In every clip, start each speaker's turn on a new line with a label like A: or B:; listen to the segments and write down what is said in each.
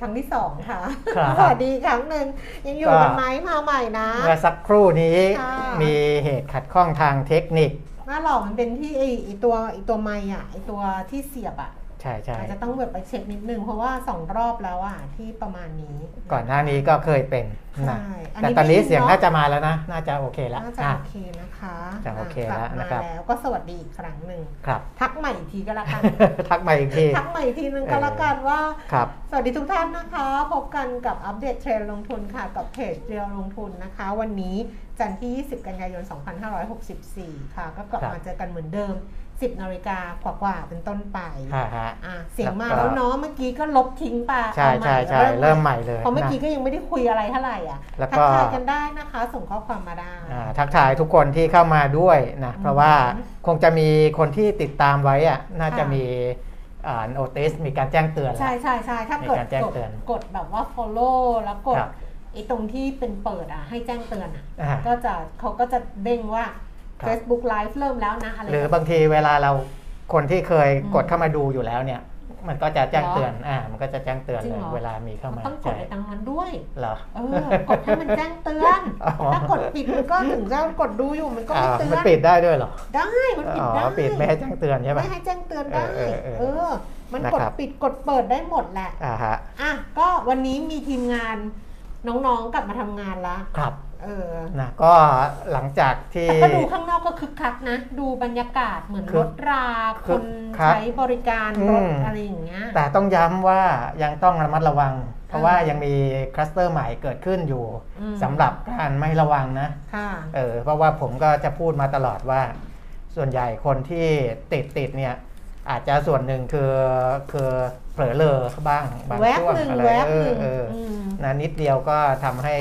A: ครั้งที่สองค่ะ
B: ครับ
A: สวัสดีครั้งหนึ่งยังอยู่กันไหมมาใหม่นะ
B: เมื่อสักครู่นี้
A: ค่ะ
B: มีเหตุขัดข้องทางเทคนิค
A: หน้าหลอกมันเป็นที่ไอไอตัวไอตัวไม้อะไอตัวที่เสียบอะ
B: ใช่ใช่
A: อาจจะต้องแบบไปเช็คนิดนึงเพราะว่าสองรอบแล้วอะที่ประมาณนี้
B: ก่อนหน้านี้ก็เคยเป็นนะ
A: ใช่อัน
B: แต่
A: นี้
B: ตอนนี้
A: ไม่
B: เสียง
A: เนอะ
B: น่าจะมาแล้วนะ น่าจะโอเคแล้ว
A: น่าจะ
B: อะ
A: โอเคนะคะ
B: จะโอเค
A: ก
B: แล้ว
A: บ
B: นะครับ
A: มาแล้วก็สวัสดีอีกครั้งหนึ่ง
B: ครับ
A: ทักใหม่อีกทีก็แล้วกัน
B: ทักมาอีกที
A: ทักใหม่อีกทีนึงก็แล้วกันว่า
B: ครับ
A: สวัสดีทุกท่านนะคะ พบกันกับอัปเดตเทรนด์ลงทุนค่ะกับเพจเรียวลงทุนนะคะ วันนี้จันทร์ที่ 20 กันยายน 2564 ค่ะ ก็กลับ
B: ครับ
A: มาเจอกันเหมือนเดิม 10นาฬิกากว่าๆเป็นต้นไป
B: ฮ่าฮะ
A: อะเสียงมา
B: แล้วก็
A: แล้วเนาะเมื่อกี้ก็ลบทิ้งไป
B: ใช่
A: เอาใหม่
B: ใช่ใช่เริ่มใหม่เลย
A: เพราะเมื่อกี้
B: นะ
A: ก็ยังไม่ได้คุยอะไรเท่าไหร่อะ
B: แล้ว
A: ทั
B: ก็
A: ทายกันได้นะคะ ส่งข้อความมาได้
B: อ่าทักทายทุกคนที่เข้ามาด้วยนะ
A: อืม
B: เพราะว่าคงจะมีคนที่ติดตามไว้อะน่าจะ
A: ค่ะ
B: มีอ่าโนติสมีการแจ้งเตือนแล้ว
A: ใช่ใช่ใช่ถ้ากด
B: มีการแจ้ง
A: กด
B: เตือน
A: กดแบบว่า follow แล้วกด
B: ครับ
A: ไอ้ตรงที่เป็นเปิดอะให้แจ้งเตือนอะ
B: อ่า
A: ก็จะเขาก็จะเด้งว่า
B: ครับ
A: Facebook Live เริ่มแล้วนะอะไร
B: หรือบางทีเวลาเราคนที่เคย
A: อืม
B: กดเข้ามาดูอยู่แล้วเนี่ย มันก็จะแจ้งเตือนอ่ามันก็จะแจ้งเตือน
A: จริ
B: เล
A: ง
B: ย
A: เหรอ
B: เวลามีเข้า
A: มัน
B: มา
A: ต้องกด
B: ใช่
A: ในตังนั้นด้วย
B: เหรอ
A: เออกดให้มันแจ้งเตือน
B: อ๋อ
A: ถ้ากดปิดมันก็ถึงจะกดดูอยู่มันก็ไม่
B: อ่า
A: เตื
B: มัน
A: อน
B: ปิดได้ด้วยเหรอ
A: ได้มันปิด
B: อ๋
A: ได้
B: อปิดไม่ให้แจ้งเตือนใช่ไหม
A: ไม่ให้แจ้งเตือนได้
B: เออเออ
A: เอ
B: เออ
A: อมัน
B: นะ
A: กด
B: ครับ
A: ปิดกดเปิดได้หมดแหละ
B: อ่าฮะ
A: อะก็วันนี้มีทีมงานน้องๆกลับมาทำงานละ
B: ครับ
A: เออ
B: นะก็หลังจากที่
A: แต่ก็ดูข้างนอกก็คึกคักนะ ดูบรรยากาศเหมือน
B: คึ
A: ร
B: ก
A: ถรา
B: คึ
A: ค
B: ก
A: น
B: คัก
A: ใช้บริการ
B: อื
A: รถ
B: ม
A: อะไรอย่างเงี้ย
B: แต่ต้องย้ำว่ายังต้องระมัดระวัง เพราะว่า
A: อ่ายั
B: ยังมีคลัสเตอร์ใหม่เกิดขึ้นอยู่
A: อืม
B: สำหรับการไม่ระวังนะ
A: ค่ะ
B: เออเพราะว่าผมก็จะพูดมาตลอดว่า ส่วนใหญ่คนที่ติดติดเนี่ยอาจจะส่วนหนึ่งคือคือเผลอเลอบ้างบาง
A: แวบ
B: ช่วง
A: หนึ่ง
B: อะไร
A: แวบ
B: เอ
A: ห
B: อ
A: นึ่ง
B: เออ
A: ม
B: นะนิดเดียวก็ทำให้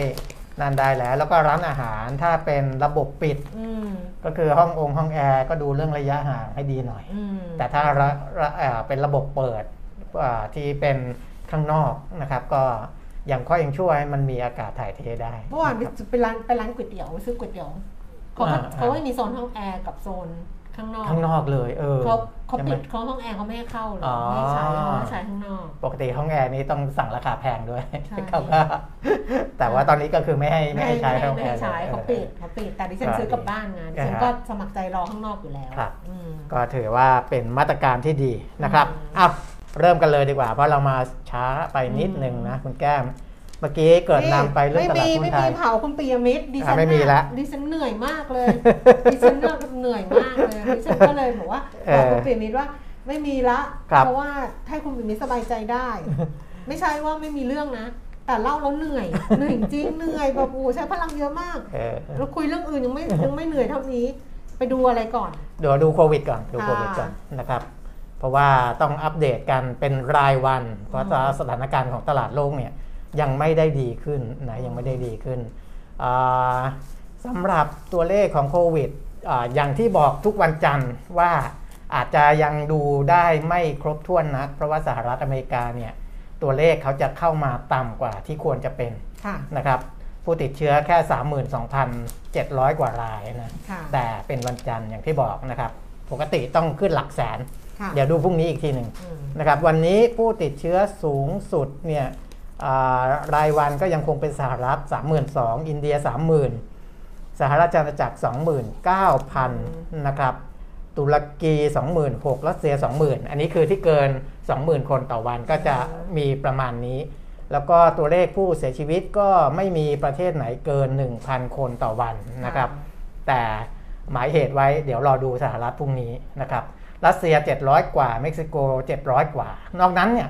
B: นั่นได้แล้ว แล้วก็ร้านอาหารถ้าเป็นระบบปิด
A: อืม
B: ก็คือห้ององค์ห้องแอร์ก็ดูเรื่องระยะห่างให้ดีหน่อย
A: อืม
B: แต่ถ้าระระเอ่อเป็นระบบเปิดอ่าที่เป็นข้างนอกนะครับ ก็ยังค่อยยังช่วยให้มันมีอากาศถ่ายเทได้
A: เมื่อวานไป
B: นะครับ
A: ไปร้านไปร้านก๋วยเตี๋ยวซื้อก๋วยเตี๋ยวเขาก็
B: อ่า
A: เขาไม่มีโซนห้องแอร์กับโซน ข้างนอก
B: ข้างนอกเลยเออ
A: เขาเขา
B: ใช่ไหม
A: ปิดเขาห้องแอร์เขาไม่ให้เข้าเลย
B: อ๋อ
A: ไม่ให้ใช้เขาให้ใช้ข้างนอก
B: ปกติห้องแอร์นี้ต้องสั่งราคาแพงด้วย
A: ใช่
B: เขาก็แต่ว่าตอนนี้ก็คือไม่ให้ไม่ให้ใช้
A: ไม่
B: ห้อง
A: ไม่
B: แอ
A: ให้
B: ร์
A: ใช้
B: ลย
A: เขาปิดเขาปิดแต่ดิฉัน
B: ก็
A: ซื้อกลับบ้านไงดิฉัน
B: อ่า
A: ก็สมัครใจรอข้างนอกอยู่แล้ว
B: ครับ
A: อืม
B: ก็ถือว่าเป็นมาตรการที่ดีนะครับ
A: อืม
B: อ้าวเริ่มกันเลยดีกว่า เพราะเรามาช้าไปนิดนึงนะคุณแก้ม เมื่อกี้เกิดนำไปเรื่องตลาด
A: ไม่มี
B: หุ้น
A: ไม่
B: ไท
A: มี
B: ย
A: เผาคุณปียมิตรดิฉัน
B: อะไม่มี
A: น่ะ
B: ละ
A: ดิฉันเหนื่อยมากเลย ดิฉันน่ะเหนื่อยมากเลย ดิฉันก็เลยบอกว่า
B: เอ
A: บอก
B: อ
A: คุณปียมิตรว่าไม่มีละ
B: ครับ
A: เพราะว่าให้คุณปียมิตรสบายใจได้ ไม่ใช่ว่าไม่มีเรื่องนะ แต่เล่าแล้วเหนื่อย เหนื่อยจริง เหนื่อยแบบโอ้โหใช้พลังเยอะมาก
B: เออ
A: เราคุยเรื่องอื่นยังไม่ยังไม่เหนื่อยเท่านี้ ไปดูอะไรก่อน
B: เดี๋ยวดูโควิดก่อน ดู
A: ค่ะ
B: โควิดก่อนนะครับเพราะว่าต้องอัปเดตกันเป็นรายวัน เพราะสถานการณ์ของตลาดโลกเนี่ย ยังไม่ได้ดีขึ้นนะยังไม่ได้ดีขึ้นอ่าสำหรับตัวเลขของโควิดอาอย่างที่บอกทุกวันจันทร์ว่าอาจจะยังดูได้ไม่ครบถ้วนนัก เพราะว่าสหรัฐอเมริกาเนี่ยตัวเลขเขาจะเข้ามาต่ำกว่าที่ควรจะเป็น
A: ค่ะ
B: นะครับผู้ติดเชื้อแค่ 32,700 กว่ารายนะ
A: ค่ะ
B: แต่เป็นวันจันทร์อย่างที่บอกนะครับ ปกติต้องขึ้นหลักแสน
A: ค่ะ
B: เดี๋ยวดูพรุ่งนี้อีกทีหนึ่ง
A: อืม
B: นะครับ วันนี้ผู้ติดเชื้อสูงสุดเนี่ยอ่า รายวันก็ยังคงเป็นสหรัฐ 32,000 อินเดีย 30,000 สหราชอาณาจักร 29,000 นะครับ ตุรกี 26,000รัสเซีย 20,000 อันนี้คือที่เกิน 20,000 คนต่อวันก็จะมีประมาณนี้ แล้วก็ตัวเลขผู้เสียชีวิตก็ไม่มีประเทศไหนเกิน 1,000 คนต่อวันนะครับ แต่หมายเหตุไว้เดี๋ยวรอดูสหรัฐพรุ่งนี้นะครับ รัสเซีย 700 กว่า เม็กซิโก 700 กว่า นอกนั้นเนี่ย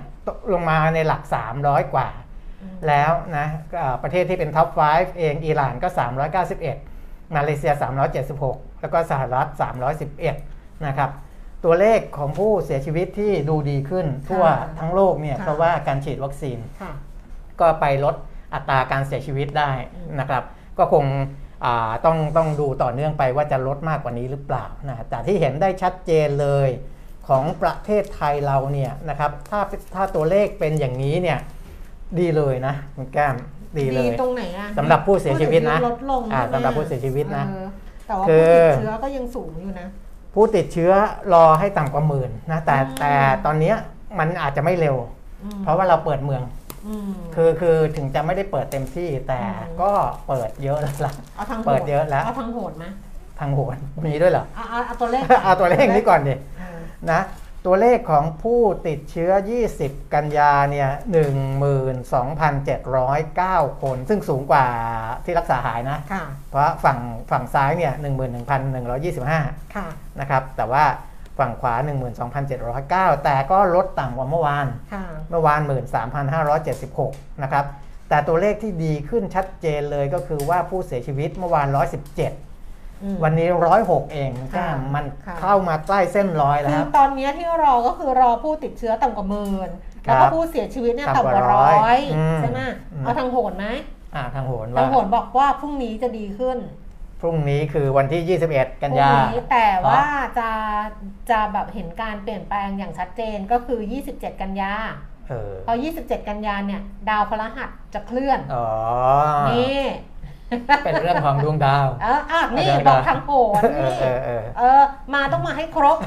B: ลงมาในหลัก 300 กว่า แล้วนะเอ่อประเทศที่เป็นท็อป 5 เองอิหร่านก็ 391 มาเลเซีย 376 แล้วก็สหรัฐ 311 นะครับตัวเลขของผู้เสียชีวิตที่ดูดีขึ้นทั่ว
A: ค่ะ
B: ทั้งโลกเนี่ย
A: ค่ะ
B: เพราะว่าการฉีดวัคซีน
A: ค่ะ
B: ก็ไปลดอัตราการเสียชีวิตได้
A: อืม
B: นะครับ ก็คงอ่าต้องต้องดูต่อเนื่องไปว่าจะลดมากกว่านี้หรือเปล่านะแต่ที่เห็นได้ชัดเจนเลย ของประเทศไทยเราเนี่ยนะครับถ้าถ้าตัวเลขเป็นอย่างนี้เนี่ยดีเลยนะคุณแก้มดีเลย
A: ตรงไหนอะ
B: สำหรับผู้เสียชีวิตนะ
A: ลดลง
B: อ่า
A: ใช่ไม
B: สำหรับผู้เสียชีวิตนะ
A: เออแต่ว่า
B: คื
A: ผู้
B: อ
A: ติดเชื้อก็ยังสูงอยู่นะ
B: ผู้ติดเชื้อรอให้ต่ำกว่าหมื่นนะแต่
A: อืม
B: แต่ตอนเนี้ยมันอาจจะไม่เร็ว
A: อืม
B: เพราะว่าเราเปิดเมือง
A: อืม
B: คือคือถึงจะไม่ได้เปิดเต็มที่แต่
A: อืม
B: ก็เปิดเยอะแล้วล่ะ
A: เอาทางโห
B: เปิดเยอะแล้ว
A: เอาทางโหดไหม
B: ทางโหนมีด้วยเหรอ
A: เอาเอาเอาตัวเลข
B: เอาตัวเลขนี้ก่อนดิ
A: เออ
B: นะตัวเลขของผู้ติดเชื้อ 20 กันยาเนี่ย12,709 คน ซึ่งสูงกว่าที่รักษาหายนะ
A: ค่ะ
B: เพราะฝั่งฝั่งซ้ายเนี่ย11,125
A: ค่ะ
B: นะครับ แต่ว่าฝั่งขวา 12,709 แต่ก็ลดต่ำกว่าเมื่อวาน
A: ค่ะ
B: เมื่อวาน 13,576 นะครับ แต่ตัวเลขที่ดีขึ้นชัดเจนเลยก็คือว่าผู้เสียชีวิตเมื่อวาน 117
A: อืม
B: วันนี้106เองแค่
A: ค่ะ
B: มัน
A: ค่ะ
B: เข้ามาใกล้เส้นร้อยแล้
A: คื
B: ว
A: อตอนเนี้ยที่รอก็คือรอผู้ติดเชื้อต่ำกว่าหมื่น
B: ครับ
A: แล้วก็ผู้เสียชีวิตเนี่ย
B: ต่ำ
A: ต่ำ
B: ก
A: ก
B: ว่า
A: ว่า
B: ร้
A: ร้
B: อ
A: อยย
B: อืม
A: ใช่ไหม
B: อืม
A: เอาทางโหดไหม
B: อ่าทางโหน
A: ทา
B: ว่า
A: งโหนบอกว่าพรุ่งนี้จะดีขึ้น
B: พรุ่งนี้คือวันที่ 21 กัน
A: พรุ่ง
B: ยา
A: นี้แต่ว่าจะจะแบบเห็นการเปลี่ยนแปลงอย่างชัดเจนก็คือ 27 กันยา
B: เออ
A: พอ 27 กันยาเนี่ย ดาวพฤหัสจะเคลื่อน
B: อ๋อ
A: นี่
B: เป็นเรื่องของดวงดาว
A: เอออะนี่
B: เดี๋ยว
A: บอก
B: นะ
A: ทางโหน
B: เออ
A: นี่
B: เออเออ
A: เออมาต้องมาให้ครบ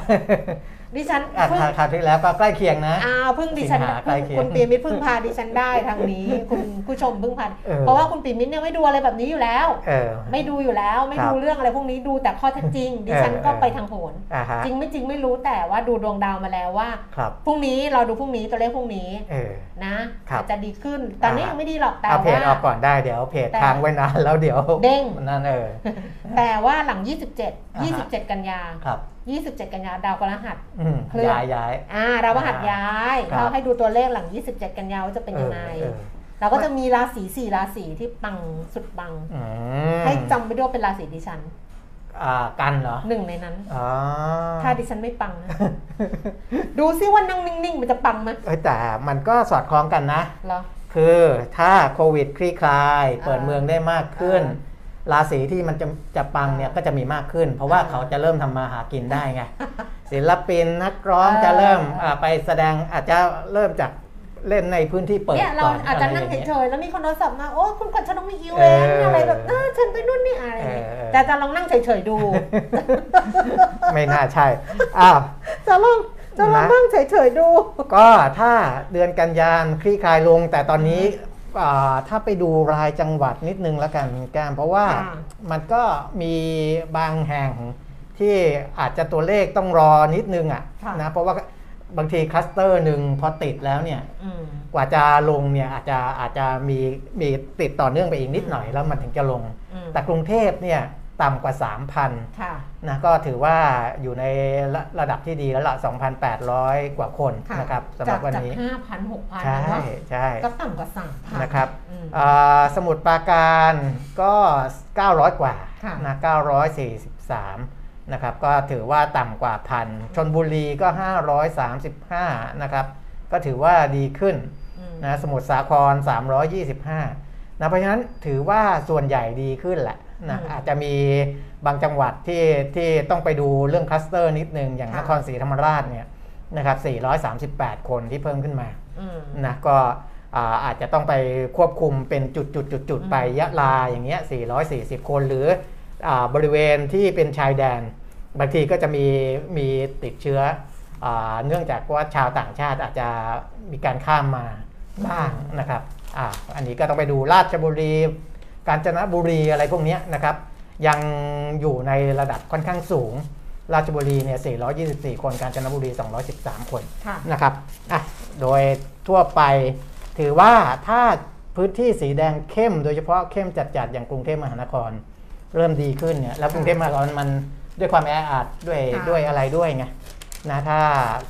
A: ดิฉัน
B: อะ
A: เพิ่ง
B: คราวคราวที่แล้วก็ใกล้เคียงนะ
A: อ้าวเพิ่งดิฉัน
B: สิงหาใกล้เคียง
A: คุณปีมิตรเพิ่งพาดิฉันได้ทางนี้ คุณผู้ชมเพิ่งพา
B: เออ
A: เพราะว่าคุณปีมิตรเนี่ยไม่ดูอะไรแบบนี้อยู่แล้ว
B: เออ
A: ไม่ดูอยู่แล้วไม่
B: ครับ
A: ดูเรื่องอะไรพวกนี้ดูแต่ข้อเท็จจริง ดิฉันก็
B: เออ
A: ไปทางโหน
B: อ่าฮะ
A: จริงไม่จริงไม่รู้แต่ว่าดูดวงดาวมาแล้วว่า
B: ครับ
A: พรุ่งนี้เราดูพรุ่งนี้ตัวเลขพรุ่งนี้
B: เออ
A: นะครับอาจจะดีขึ้นตอนนี้
B: อ่ายั
A: ยังไม่ดีหรอกแต่
B: เอาเพจ
A: ว่า
B: ออกก่อนได้เดี๋ยวเพจ
A: แต่
B: ค้างไว้นานแล้วเดี๋ยว
A: เด้ง
B: นั่นเออ
A: แต่ว่าหลัง
B: อ่าฮะ
A: 27 27 กันยา
B: ครับ
A: 27 กันยาดาวพฤหัส
B: อืม
A: เคลื่อน
B: ย้ายย้าย
A: อ่าดาวพฤหัสย้าย
B: ครับ
A: เราให้ดูตัวเลขหลัง 27 กันยาว่าจะเป็นยังไง
B: เออเออ
A: เราก็จะมีราศีสี่ราศีที่ปังสุดปัง
B: อืม
A: ให้จำไปด้วยว่าเป็นราศีดิฉัน
B: อ่ากันเหรอ
A: หนึ่งในนั้น
B: อ๋อ
A: ถ้าดิฉันไม่ปังนะดูซิว่านั่งนิ่งๆมันจะปังไหม
B: เอ้ยแต่มันก็สอดคล้องกันนะ
A: เหรอ
B: คือถ้าโควิดคลี่คลาย
A: อ่า
B: เปิดเมืองได้มากขึ้น
A: อ่
B: ราศีที่มันจะจะปังเนี่ยก็จะมีมากขึ้น เพราะว่า
A: อ่า
B: เขาจะเริ่มทำมาหากินได้ไงศิลปินนักร้อง
A: อ่า
B: จะเริ่มอ่าไปแสดงอาจจะเริ่มจากเล่นในพื้นที่เปิด
A: เนี่ยเรา
B: ก่อน
A: อาจจะ
B: ไร
A: นั่ง
B: ย่าเย
A: เฉยๆแล้วมีคนโทรศัพท์มา โอ้คุณขวัญฉันต้องมีอีเวนต์
B: เอออ
A: อะไรแบบเออฉันไปนู่นนี่อะไรอย่างเงี้ย
B: เออเออ
A: แต่จะลองนั่งเฉยๆดู
B: ไม่น่าใช่อ้าว
A: จะลองจะลอง
B: นะ
A: นั่งเฉยๆดู
B: ก็ถ้าเดือนกันยานคลี่คลายลงแต่ตอนนี้อ่า ถ้าไปดูรายจังหวัดนิดนึงแล้วกันแก้มเพราะว่า
A: ค่ะ
B: มันก็มีบางแห่งที่อาจจะตัวเลขต้องรอนิดนึงอะ
A: ค่ะ
B: นะเพราะว่าบางทีคลัสเตอร์หนึ่งพอติดแล้วเนี่ย
A: อืม
B: กว่าจะลงเนี่ยอาจจะอาจจะมีมีติดต่อเนื่องไปอีกนิดหน่อยแล้วมันถึงจะลง
A: อืม
B: แต่กรุงเทพเนี่ย ต่ำกว่า 3,000
A: ค่ะ
B: นะก็ถือว่าอยู่ในระระดับที่ดีแล้วละ2,800 กว่าคน
A: ค่ะ
B: นะครับสำหรับวัน
A: จาก
B: นี้
A: ห้าพันหกพัน
B: ใช่ใช่
A: ก็ต่ำกว่าสามพัน
B: นะครับ
A: อืม
B: อ่าสมุดปราการก็ 900 กว่า
A: ค่ะ
B: นะ943 นะครับ ก็ถือว่าต่ำกว่าพันชนบุรีก็ 535 นะครับ ก็ถือว่าดีขึ้น
A: อืม
B: นะสมุทรสาคร 325นะเพราะฉะนั้นถือว่าส่วนใหญ่ดีขึ้นแหละ นะ
A: อืม
B: อาจจะมีบางจังหวัดที่ที่ต้องไปดูเรื่องคลัสเตอร์นิดนึง อย่าง
A: ค่ะ
B: นครศรีธรรมราชเนี่ยนะครับ 438 คนที่เพิ่มขึ้นมา
A: อืม
B: นะก็อ่าอาจจะต้องไปควบคุมเป็นจุดจุดจุดจุด
A: อืม
B: ไปยะลาอย่างเงี้ย 440 คนหรืออาบริเวณที่เป็นชายแดน บางทีก็จะมีมีติดเชื้ออาเนื่องจากว่าชาวต่างชาติอาจจะมีการข้ามมาบ้างนะครับอ่าอันนี้ก็ต้องไปดูราชบุรี กาญจนบุรีอะไรพวกเนี้ยนะครับ ยังอยู่ในระดับค่อนข้างสูง ราชบุรีเนี่ย 424 คน กาญจนบุรี 213 คน
A: ค่ะ
B: นะครับอะโดยทั่วไปถือว่าถ้าพื้นที่สีแดงเข้ม โดยเฉพาะเข้มจัดๆอย่างกรุงเทพมหานคร เริ่มดีขึ้นเนี่ย แล้วกรุงเทพมหานครมันด้วยความแออัดด้วย
A: ค่ะ
B: ด้วยอะไรด้วยไงนะถ้า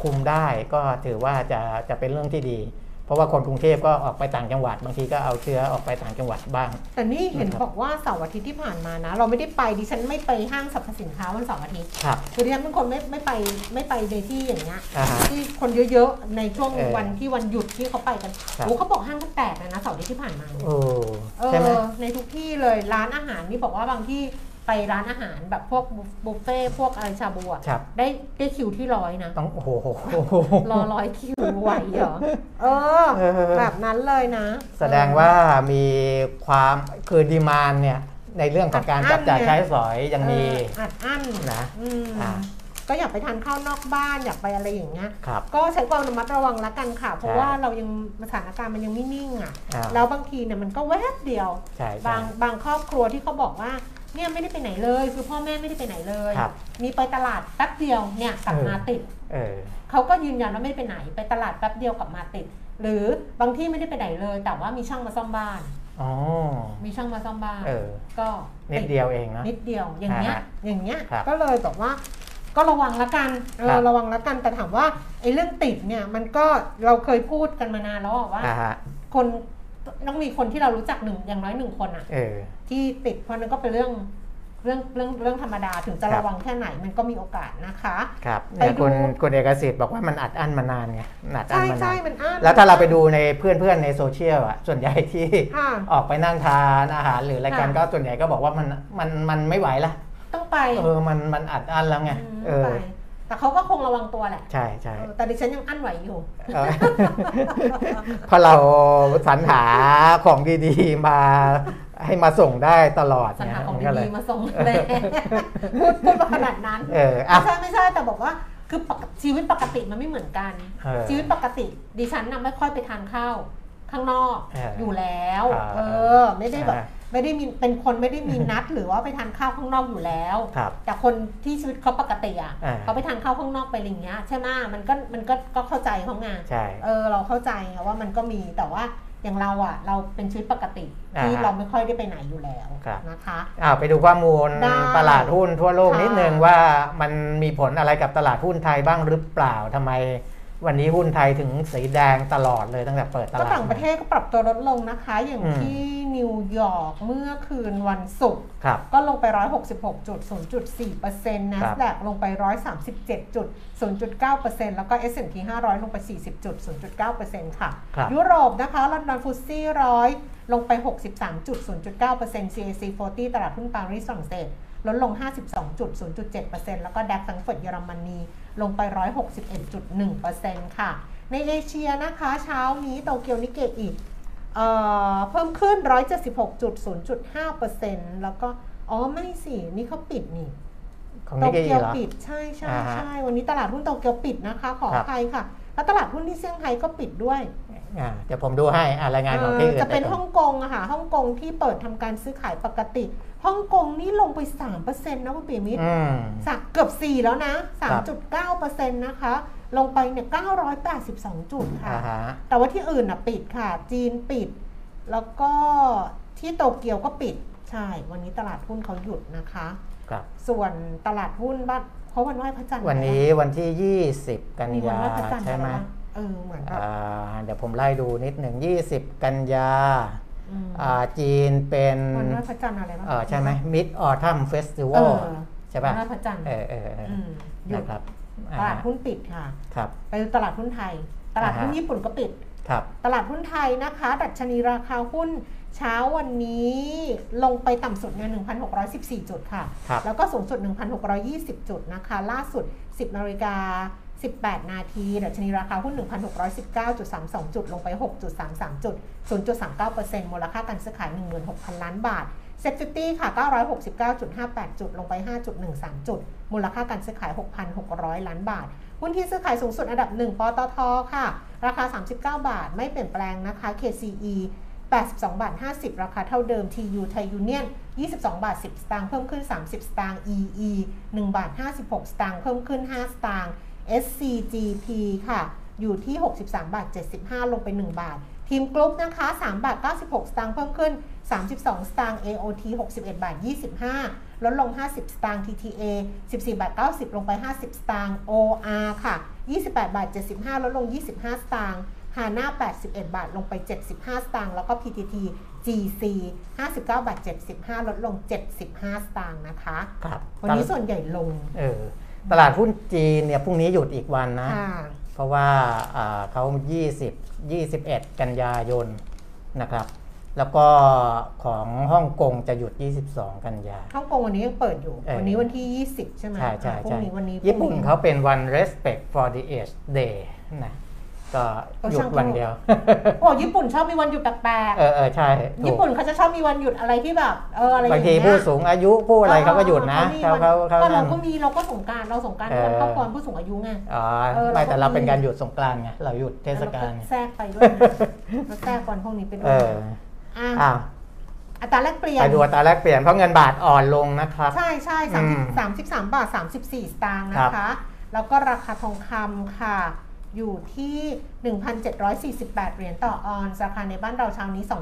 B: คุมได้ก็ถือว่าจะจะเป็นเรื่องที่ดีเพ ราะว่าคนกรุงเทพก็ออกไปต่างจังหวัด บางทีก็เอาเชื้อออกไปต่างจังหวัดบ้าง
A: แต่นี่เห็น
B: นะครับ
A: บอกว่าเสาร์อาทิตย์ที่ผ่านมานะ เราไม่ได้ไปดิฉันไม่ไปห้างสรรพสินค้าวันเสาร์อาทิตย์
B: ครับ
A: คือดิฉันเป็นคนไม่ไม่ไปไม่ไปในที่อย่างเงี้ย
B: อ่าฮะ
A: ที่คนเยอะๆในช่วง
B: เออ
A: วันที่วันหยุดที่เขาไปกัน
B: ครับ
A: โอ้เขาบอกห้างก็แตกเลยนะเสาร์อาทิตย์ที่ผ่านมาเนี่ย
B: โอ้
A: เอ
B: ใช่ไหม
A: อในทุกที่เลยร้านอาหารนี่บอกว่าบางที่ ไปร้านอาหารแบบพวกบุฟเฟ่ต์พวกอะไรชาบูอะ
B: ครับ
A: ได้ได้คิวที่ร้อยนะ
B: ต้องโอ้โห
A: รอร้อยคิวไหวเหรอเออ
B: เออ
A: แบบนั้นเลยนะ
B: แสดงว่ามีความคือดีมานเนี่ย ในเรื่องของการจับจ่ายใช้สอยยังมี
A: เอออัดอั้น
B: นะ
A: อืม
B: อ่า
A: ก็อยากไปทานข้าวนอกบ้านอยากไปอะไรอย่างเงี้ย
B: ครับ
A: ก็ใช้ความระมัดระวังละกันค่ะ เพราะ
B: ใช่
A: ว่าเรายังสถานการณ์มันยังไม่นิ่งอะ
B: อ่า
A: แล้วบางทีเนี่ยมันก็แวบเดียว
B: ใช่ใช่
A: บางบางครอบครัวที่เขาบอกว่า เนี่ยไม่ได้ไปไหนเลย คือพ่อแม่ไม่ได้ไปไหนเลย
B: ครับ
A: มีไปตลาดแป๊บเดียวเนี่ยกลับมาติด
B: เออ
A: เขาก็ยืนยันว่าไม่ได้ไปไหน ไปตลาดแป๊บเดียวกลับมาติด หรือบางที่ไม่ได้ไปไหนเลย แต่ว่ามีช่างมาซ่อมบ้าน
B: อ๋อ
A: มีช่างมาซ่อมบ้าน
B: เออ
A: ก็
B: นิดเดียวเองนะ
A: นิดเดียวอย่างเงี้ย
B: อ่าฮะ
A: อย่างเงี้ย
B: ครับ
A: ก็เลยบอกว่า ก็ระวังละกันเอ
B: ครั
A: อบ ระวังละกันแต่ถามว่าไอ้เรื่องติดเนี่ยมันก็เราเคยพูดกันมานานแล้วอะว่า
B: อ่าฮะ
A: คน ต้องมีคนที่เรารู้จักหนึ่งอย่างน้อยหนึ่งคนอะ
B: เออ
A: ที่ติดเพราะนั้นก็เป็นเรื่องเรื่องเรื่องเรื่องธรรมดาถึงจะ
B: ครับ
A: ระวังแค่ไหนมันก็มีโอกาสนะคะ
B: ครับ
A: ไป
B: เนี่ย
A: ดู
B: คุณคุณเอกสิทธิ์บอกว่ามันอัดอั้นมานานไงมันอัดอั้
A: ใช่
B: นมานา
A: ใช่
B: น
A: มันอ้าน
B: แล้วถ้าเราไปดูในเพื่อนๆในโซเชียลอะส่วนใหญ่ที่
A: ค่ะ
B: ออกไปนั่งทานอาหารหรืออะไรกัน
A: ค่ะ
B: ก็ส่วนใหญ่ก็บอกว่ามันมันมันไม่ไหวละ
A: ต้องไป
B: เออมันมันอัดอั้นแล้วไง
A: ม
B: เอ
A: ไป
B: อ
A: แต่เขาก็คงระวังตัวแหละ
B: ใช่ใช่
A: เออแต่ดิฉันยังอั้นไหวอยู่
B: เออเพราะเราสรรหาของดีๆมาให้มาส่งได้ตลอด
A: สรร
B: เนี่ย
A: หาของ
B: มันก็เล
A: ดี
B: ย
A: ๆมาส่งเลยพูดพูดมาขนาดนั้น
B: เอออะ
A: ไม่ใช่ไม่ใช่แต่บอกว่าคือปกชีวิตปกติมันไม่เหมือนกัน
B: เออ
A: ชีวิตปกติดิฉันน่ะไม่ค่อยไปทานข้าวข้างนอก
B: เออ
A: อ
B: อยู่
A: แล้ว
B: อ่า
A: เออ ไม่ได้แบบ
B: อ่า
A: ไม่ได้มีเป็นคนไม่ได้มีนัด หรือว่าไปทานข้าวข้างนอกอยู่แล้ว
B: ครับ
A: แต่คนที่ชีวิตเขาปกติอะ
B: อ่า
A: เขาไปทานข้าวข้างนอกไปอะไรอย่างเงี้ยใช่ไหมมันก็มันก็ก็เข้าใจเขาไง
B: ใช่
A: เออเราเข้าใจไงว่ามันก็มีแต่ว่าอย่างเราอะเราเป็นชีวิตปกติ
B: อ่า
A: ที่เราไม่ค่อยได้ไปไหนอยู่แล้ว
B: ครับ
A: นะคะ
B: อ่าไปดูข้อมูล
A: ได้
B: ตลาดหุ้นทั่วโลก
A: ค่ะ
B: นิดนึงว่ามันมีผลอะไรกับตลาดหุ้นไทยบ้างหรือเปล่าทำไม วันนี้หุ้นไทยถึงสีแดงตลอดเลยตั้งแต่เปิดต
A: ก็
B: ลาด
A: ต่างประเทศก็ปรับตัวลดลงนะคะ อย่าง
B: อืม
A: ที่นิวยอร์กเมื่อคืนวันศุกร์
B: ครับ
A: ก็ลงไป 166.0.4% NASDAQ ลงไป 137.0.9%แล้วก็ S&P 500 ลงไป 40.0.9%ค่ะ
B: ครับ
A: ยุโรปนะคะลอนดอนฟุตซี่ร้อยลงไป 63.0.9% CAC 40 ตลาดหุ้นปารีสฝรั่งเศสลดลง 52.0.7%แล้วก็ดัคสังเฟิร์ตเยอรมนี ลงไป 161.1%ค่ะ ในเอเชียนะคะ เช้านี้โตเกียวนิเกอีกเอ่อเพิ่มขึ้น 176.0.5%แล้วก็ อ๋อ ไม่สิ นี่เขาปิดนี่
B: ของ
A: โต
B: นิกเกอี
A: เกียว
B: เหรอ
A: ปิด ใช่ใช่
B: อ่าฮะ
A: ใช่ วันนี้ตลาดหุ้นโตเกียวปิดนะคะ ขอ
B: ครั
A: อบภัยค่ะ แล้วตลาดหุ้นที่เซี่ยงไฮ้ก็ปิดด้วย
B: อ่าเดี๋ยวผมดูให้อ่ารายงานของที่อื่น
A: จะเป็น
B: ไก่
A: ฮ่องกงอะค่ะ ฮ่องกงที่เปิดทำการซื้อขายปกติ ฮ่องกงนี่ลงไป 3%นะคุณปีมิตร
B: อืม
A: สักเกือบ 4 แล้วนะ
B: ครับ
A: 3.9%นะคะ ลงไปเนี่ย 982 จุดค่ะ
B: อ่าฮะ
A: แต่ว่าที่อื่นน่ะปิดค่ะ จีนปิด แล้วก็ที่โตเกียวก็ปิด ใช่ วันนี้ตลาดหุ้นเขาหยุดนะคะ
B: ครับ
A: ส่วนตลาดหุ้นบ้านเขาวันไหว้พระจันทร์
B: วันนี้วันที่ 20 กัน
A: มีวัน
B: ยา
A: ไหว้พระจันทร์
B: ใช่ไหม
A: ด้วยนะเออเหมือนแบบ
B: อ่าเดี๋ยวผมไล่ดูนิดหนึ่ง20 กันยา
A: อืม
B: อ่า จีนเป็น
A: วันไหว้พระจันทร์อะไรบ้าง
B: เออใช่ไหม Mid Autumn
A: เอ
B: Festival
A: อ
B: ใช่ป่ะ
A: วันไหว้พระจันทร์
B: เออเออเออ
A: มหยุด
B: นะครับ
A: ตลาด
B: อ่า
A: หุ้นปิดค่ะ
B: ครับ
A: ไปดูตลาดหุ้นไทย ตลาดหุ้น
B: อ่าฮะ
A: ญี่ปุ่นก็ปิด
B: ครับ
A: ตลาดหุ้นไทยนะคะดัชนีราคาหุ้นเช้าวันนี้ลงไปต่ำสุดเนี่ย1,614 จุดค่ะ
B: ครับ
A: แล้วก็สูงสุด 1,620 จุดนะคะ ล่าสุด 10นาฬิกา 18 นาทีดัชนีราคาหุ้น 1,619.32 จุด ลงไป 6.33 จุด 0.39%มูลค่าการซื้อขาย 16,000 ล้านบาท SET Fifty ค่ะ 969.58 จุด ลงไป 5.13 จุด มูลค่าการซื้อขาย 6,600 ล้านบาท หุ้นที่ซื้อขายสูงสุดอันดับ 1 ปตท ค่ะ ราคา 39 บาท ไม่เปลี่ยนแปลงนะคะ KCE 82บาท50 ราคาเท่าเดิม TU ไทยยูเนียน22 บาท 10 สตางค์ เพิ่มขึ้น 30 สตางค์ EE 1 บาท 56 สตางค์ เพิ่มขึ้น 5 สตางค์ SCGP ค่ะ อยู่ที่ 63 บาท 75 ลงไป 1 บาท TEAM Group นะคะ 3 บาท 96 สตางค์เพิ่มขึ้น 32 สตางค์ AOT 61 บาท 25 ลดลง 50 สตางค์ TTA 14 บาท 90 ลงไป 50 สตางค์ OR ค่ะ 28 บาท 75 ลดลง 25 สตางค์ฮาน่า81 บาท ลงไป 75 สตางค์ แล้วก็ PTT GC 59 บาท 75 ลดลง 75 สตางค์นะคะ
B: ครับ
A: วันนี้ส่วนใหญ่ลง
B: เออ ตลาดหุ้นจีนเนี่ยพรุ่งนี้หยุดอีกวันนะ
A: ค่ะ
B: เพราะว่าอ่าเขา 20 21 กันยายนนะครับ แล้วก็ของฮ่องกงจะหยุด 22 กันยา
A: ฮ่องกงวันนี้ยังเปิดอยู่
B: เออ
A: วันนี้วันที่ 20 ใช่ไหม
B: ใช่ใช่
A: พรุ่
B: ใช่
A: งนี้วันนี้
B: ญี่ปุ่น
A: พรุ่ง
B: เขาเป็นวัน respect for the age day นะ ก็หยุดวันเดียว
A: โอ้ญี่ปุ่นชอบมีวันหยุดแปลก
B: เออเออใช่
A: ๆ
B: ถู
A: ญี่
B: ก
A: ปุ่นเขาจะชอบมีวันหยุดอะไรที่แบบเอออะไรอย่า
B: บาง
A: ง
B: ที
A: เงี้ย
B: ผู้สูงอายุผู้อะไรเขาก็หยุดนะ
A: มี
B: เขา
A: วัน
B: เขาเขา
A: ก็
B: นั่
A: เรา
B: น
A: ก็มีเราก็สงกรารเราสงกราร
B: เออ
A: วันครอบครัวผู้สูงอายุไง
B: อ๋อ
A: เออ
B: ไม่
A: เราก็
B: แต่เรา
A: มี
B: เป็นการหยุดสงกรานต์ไงเราหยุดเทศกาล
A: แล้
B: ไง
A: วแทรกไปด้วยนะแล้วแทรกวันพวกนี้ไปด้ว
B: เอยอ
A: อะ
B: อ้าว
A: อัตราแลกเปลี่ยน
B: ไปดูอัตราแลกเปลี่ยนเพราะเงินบาทอ่อนลงนะครับ
A: ใช่ใช่
B: อืม
A: สามสิบสามบาทสามสิบสี่สตางค์
B: ครั
A: นะ
B: บ
A: คะ แล้วก็ราคาทองคำค่ะ อยู่ที่ 1,748 เหรียญต่อออนซ์ราคาในบ้านเราเช้านี้ 27,600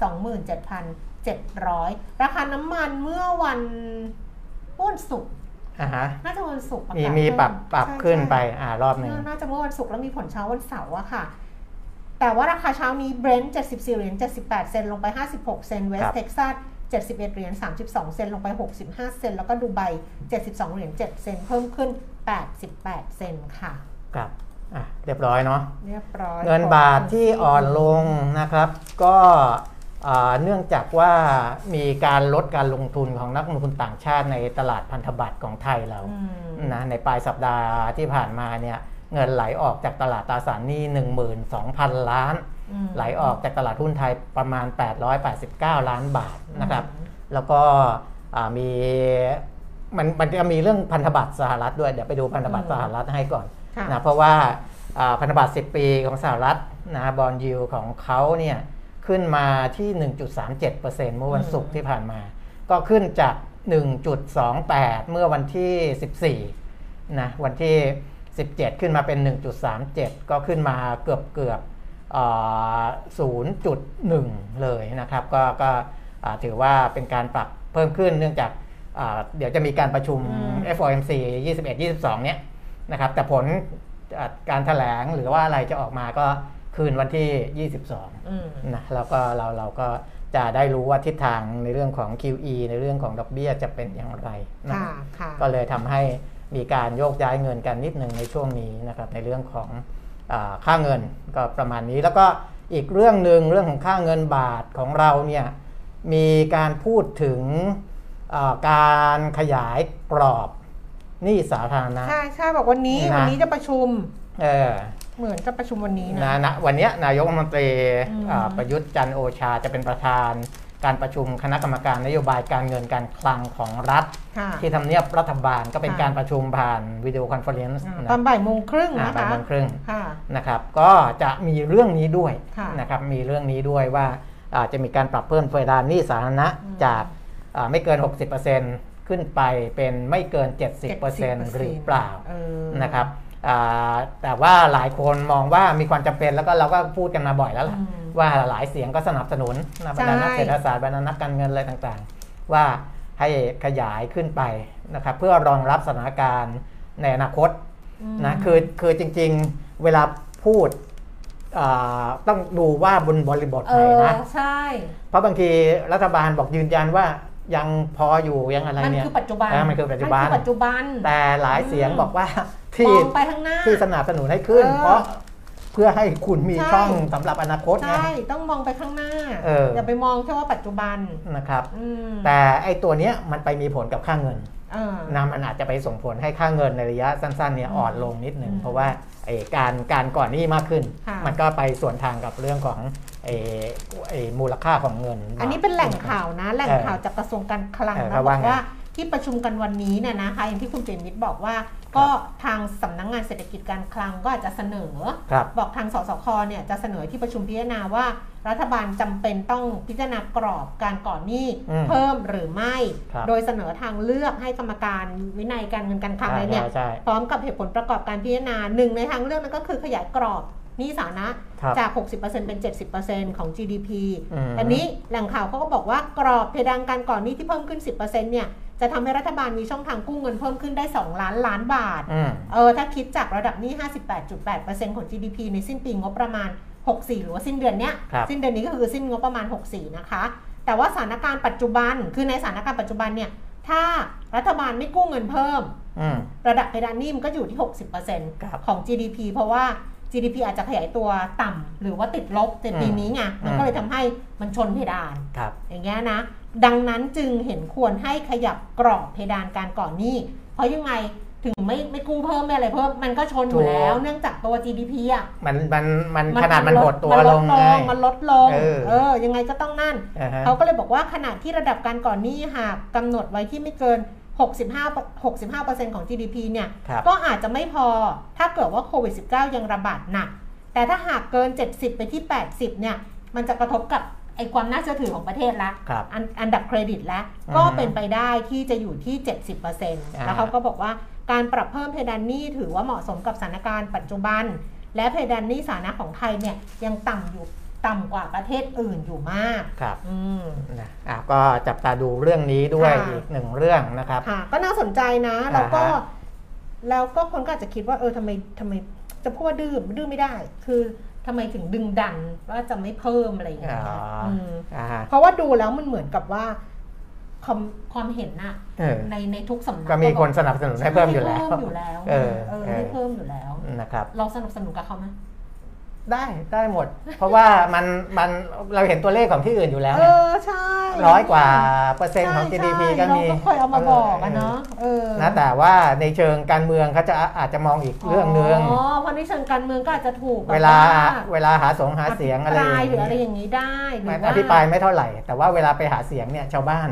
A: 27,700 ราคาน้ำมันเมื่อวันวันศุกร์
B: อ่าฮะ
A: น่าจะวันศุกร์ประ
B: มี
A: กาศ
B: มีปรับ
A: เพิ่
B: ปรับ
A: ใช่
B: ขึ้นไป
A: ใช่
B: อ่ารอบหนึ่ง
A: น่าจะเมื่อวันศุกร์แล้วมีผลเช้าวันเสาร์อะค่ะ แต่ว่าราคาเช้านี้เบรนท์74เหรียญ78 เซนต์ลงไป 56 เซนต์เวสต์
B: ครับ
A: เท็กซัส71เหรียญ32 เซนต์ลงไป 65 เซนต์แล้วก็ดูไบ72เหรียญ7เซนต์เพิ่มขึ้น 88 เซนต์ค่ะ
B: ครับอะเรียบร้อยเนาะ
A: เรียบร้อย
B: เงินบาทที่อ่อนลงนะครับ ก็อ่าเนื่องจากว่ามีการลดการลงทุนของนักลงทุนต่างชาติในตลาดพันธบัตรของไทยเรา
A: อืม
B: นะในปลายสัปดาห์ที่ผ่านมาเนี่ยเงินไหลออกจากตลาดตราสารหนี้12,000 ล้าน
A: อืม
B: ไหลออกจากตลาดหุ้นไทยประมาณ 889 ล้านบาทนะครับ
A: อืม
B: แล้วก็อ่ามีมันมันจะมีเรื่องพันธบัตรสหรัฐด้วยเดี๋ยวไปดูพันธบัตรสหรัฐให้ก่อน
A: ค่ะ
B: นะเพราะว่าอ่าพันธบัตร 10 ปีของสหรัฐนะบอลยูของเขาเนี่ยขึ้นมาที่ 1.37%เมื่อวันศุกร์ที่ผ่านมา ก็ขึ้นจาก 1.28 เมื่อวันที่ 14นะวันที่ 17 ขึ้นมาเป็น 1.37 ก็ขึ้นมาเกือบเกือบอ่า0.1 เลยนะครับ ก็ก็อ่าถือว่าเป็นการปรับเพิ่มขึ้นเนื่องจากอ่าเดี๋ยวจะมีการประชุม
A: อืม
B: FOMC 21-22 เนี้ย นะครับ แต่ผลอ่าการแถลงหรือว่าอะไรจะออกมาก็คืนวันที่ 22
A: อืม
B: นะแล้วก็เราเราก็จะได้รู้ว่าทิศทางในเรื่องของ QE ในเรื่องของดอกเบี้ยจะเป็นอย่างไรนะ
A: ค่ะค่ะ
B: ก็เลยทำให้มีการโยกย้ายเงินกันนิดหนึ่งในช่วงนี้นะครับในเรื่องของอาค่าเงินก็ประมาณนี้ แล้วก็อีกเรื่องหนึ่งเรื่องของค่าเงินบาทของเราเนี่ยมีการพูดถึงอ่าการขยายกรอบห นี้สาธารณะ
A: ใช่ใช่บอกวันนี้
B: นะ
A: วันนี้จะประชุม
B: เออ
A: เหมือนจะประชุมวันนี้
B: นะ
A: นะ
B: นะวันเนี้ยนายกรัฐมนตรี
A: อืม
B: อ่าประยุทธ์จันทร์โอชาจะเป็นประธาน การประชุมคณะกรรมการนโยบายการเงินการคลังของรัฐ
A: ค่ะ
B: ที่ทำเนียบรัฐบาลก็เป็น
A: ค่ะ
B: การประชุมผ่าน video conference อ่านะ
A: ตอนบ่ายโมงครึ่ง
B: อ่า
A: นะ
B: บ่าย
A: คะ
B: โมงครึ่ง
A: ค่ะ
B: นะครับก็จะมีเรื่องนี้ด้วย
A: ค่ะ
B: นะครับมีเรื่องนี้ด้วยว่าอ่าจะมีการปรับเพิ่มเพดานหนี้สาธารณะ
A: อืม
B: จากอ่าไม่เกิน 60% ขึ้นไปเป็นไม่เกิน 70%หรือเปล่า
A: เออ
B: นะครับอ่าแต่ว่าหลายคนมองว่ามีความจำเป็นแล้วก็เราก็พูดกันมาบ่อยแล้วล่ะ
A: อืม
B: ว่าหลายเสียงก็สนับสนุนนะบรรดานัก
A: ใช่
B: เศรษฐศาสตร์บรรดานักการเงินอะไรต่างๆ ว่าให้ขยายขึ้นไปนะครับเพื่อรองรับสถานการณ์ในอนาคต
A: ม
B: นะคือคือจริงๆเวลาพูดอ่าต้องดูว่าบนบริบท
A: เอ
B: ไหน
A: อ
B: นะ
A: ใช่
B: เพราะบางทีรัฐบาลบอกยืนยันว่า ยังพออยู่ยังอะไร
A: มัน
B: เนี่ย
A: คือปัจจุบัน
B: เออมันคือปัจจุบัน
A: มัคือปัจจุบัน
B: แต่หลายเสียง
A: อืม
B: บอกว่า
A: ม
B: ที่
A: องไปข้างหน้า
B: ที่สนับสนุนให้ขึ้น
A: เออ
B: เพราะเพื่อให้คุณมี
A: ใช่
B: ช่องสำหรับอนาคตไง
A: ใช่ต้องมองไปข้างหน้า
B: เอออ
A: ย่าไปมองแค่ว่าปัจจุบัน
B: นะครับ
A: อืม
B: แต่ไอ้ตัวเนี้ยมันไปมีผลกับค่าเงิน
A: เออ
B: นะมันอาจจะไปส่งผลให้ค่าเงินในระยะสั้นๆเนี่ยอ่อนลงนิดหนึ่ง
A: อืม
B: เพราะว่าไอ้การการก่อนหนี้มากขึ้น
A: ค่ะ
B: มันก็ไปส่วนทางกับเรื่องของไอ้ไอ้มูลค่าของเงิน
A: อันนี้เป็นแหล่งข่าวนะ แหล่งข่าวจากกระทรวงการคลัง
B: เออ
A: นะ
B: เขา
A: บ
B: ว่า
A: อก
B: ไง
A: ว่า ที่ประชุมกันวันนี้เนี่ยนะคะอย่างที่คุณเจมิตรบอกว่า ก็ทางสำนักงานเศรษฐกิจการคลังก็อาจจะเสนอ
B: ครับ
A: บอกทางสสคเนี่ยจะเสนอที่ประชุมพิจารณาว่า รัฐบาลจำเป็นต้องพิจารณากรอบการก่อนหนี้
B: อืม
A: เพิ่มหรือไม่
B: ครับ
A: โดยเสนอทางเลือกให้กรรมการวินัยการเงินการคลังอะไรเนี่ย
B: ใช่ใช่
A: พร้อมกับเหตุผลประกอบการพิจารณาหนึ่งในทางเลือกนั้นก็คือขยายกรอบหนี้สาธารณะ
B: ครับ
A: จาก 60%เป็น 70%ของ GDP
B: อืม
A: อันนี้แหล่งข่าวเขาก็บอกว่ากรอบเพดานการก่อนหนี้ที่เพิ่มขึ้น 10%เนี่ย จะทำให้รัฐบาลมีช่องทางกู้เงินเพิ่มขึ้นได้ 2 ล้านล้านบาท
B: อืม
A: เออถ้าคิดจากระดับหนี้ 58.8%ของ GDP ในสิ้นปีงบประมาณ 64 หรือว่าสิ้นเดือนเนี้ย
B: ครับ
A: สิ้นเดือนนี้ก็คือสิ้นงบประมาณ 64 นะคะ แต่ว่าสถานการณ์ปัจจุบัน คือในสถานการณ์ปัจจุบันเนี่ย ถ้ารัฐบาลไม่กู้เงินเพิ่ม
B: อืม
A: ระดับเพดานหนี้มันก็อยู่ที่
B: ครับ
A: 60%ของ GDP เพราะว่า GDP อาจจะขยายตัวต่ำหรือว่าติดลบในปีนี้ไงมันก็เลยทำให้มันชนเพดาน
B: ครับ
A: อย่างเงี้ยนะ ดังนั้นจึงเห็นควรให้ขยับกรอบเพดานการก่อนหนี้ เพราะยังไงถึงไม่ไม่กู้เพิ่มไม่อะไรเพิ่มมันก็ชนอยู่แล้ว
B: ถูก
A: เนื่องจากตัว GDP อะ
B: มันมันมันขนาดมันหดตัว
A: มัน
B: ล
A: ล
B: ง
A: ด
B: ไง
A: มันลดลง
B: เออ
A: เออยังไงก็ต้องนั่น
B: อ่าฮะ
A: เขาก็เลยบอกว่าขนาดที่ระดับการก่อนหนี้หากกำหนดไว้ที่ไม่เกิน 65 65%ของ GDP เนี่ย
B: ครับ
A: ก็อาจจะไม่พอถ้าเกิดว่าโควิด -19 ยังระบาดหนัก แต่ถ้าหากเกิน 70 ไปที่ 80 เนี่ย มันจะกระทบกับไอความน่าเชื่อถือของประเทศละ
B: ครับ
A: อันอันดับเครดิตแล้ว
B: อืม
A: ก็เป็นไปได้ที่จะอยู่ที่ 70%แล้วเขาก็บอกว่าการปรับเพิ่มเพดานหนี้ถือว่าเหมาะสมกับสถานการณ์ปัจจุบัน และเพดานหนี้สาธารณะของไทยเนี่ยยังต่ำอยู่ ต่ำกว่าประเทศอื่นอยู่มาก
B: ครับ
A: อืม
B: นะอะก็จับตาดูเรื่องนี้ด้วย
A: ค่ะ
B: อีกหนึ่งเรื่องนะครับ
A: ค่ะก็น่าสนใจนะ แล้วก็
B: อ่าฮะ
A: แล้วก็คนก็อาจจะคิดว่าเออทำไมทำไมจะพูดว่าดื้อดื้อไม่ได้ คือทำไมถึงดึงดันว่าจะไม่เพิ่มอะไรอย่างเงี้ย
B: อ๋อ
A: อืม
B: อ่า
A: เพราะว่าดูแล้วมันเหมือนกับว่าความความเห็นน่ะ
B: เออ
A: ในในทุกสำนัก
B: ก็มีคนสนับสนุนให้เพิ่มอยู่แล้ว
A: ให้เพิ่มอยู่แล้ว
B: เออ
A: เออ
B: เออ
A: ให้เพิ่มอยู่แล้ว
B: นะครับ
A: เราสนับสนุนกับเขาไหม
B: ได้ได้หมด เพราะว่ามันมันเราเห็นตัวเลขของที่อื่นอยู่แล้ว
A: เอ
B: เนี่ย
A: อใช่
B: ร้อยกว่าเปอร์เซ็นต์ของ
A: ใช่
B: GDP
A: ใช่
B: ก็มี
A: เราก็เคยเอามาบอกอะเนาะเออ
B: นะแต่ว่าในเชิงการเมืองเขาจะอาจจะมองอีกเรื่องหนึ่ง
A: อ๋อเพราะในเชิงการเมืองก็อาจจะถูกแบบ
B: เวลา
A: ว่
B: เวลาหาเสงหาเสียงอะไร
A: อภิปราย
B: อย่าง
A: หรืออะไร
B: นี้
A: อย่างนี้ได้หรือ
B: มัน
A: ว่า
B: อภิปรายไม่เท่าไหร่ แต่ว่าเวลาไปหาเสียงเนี่ยชาวบ้าน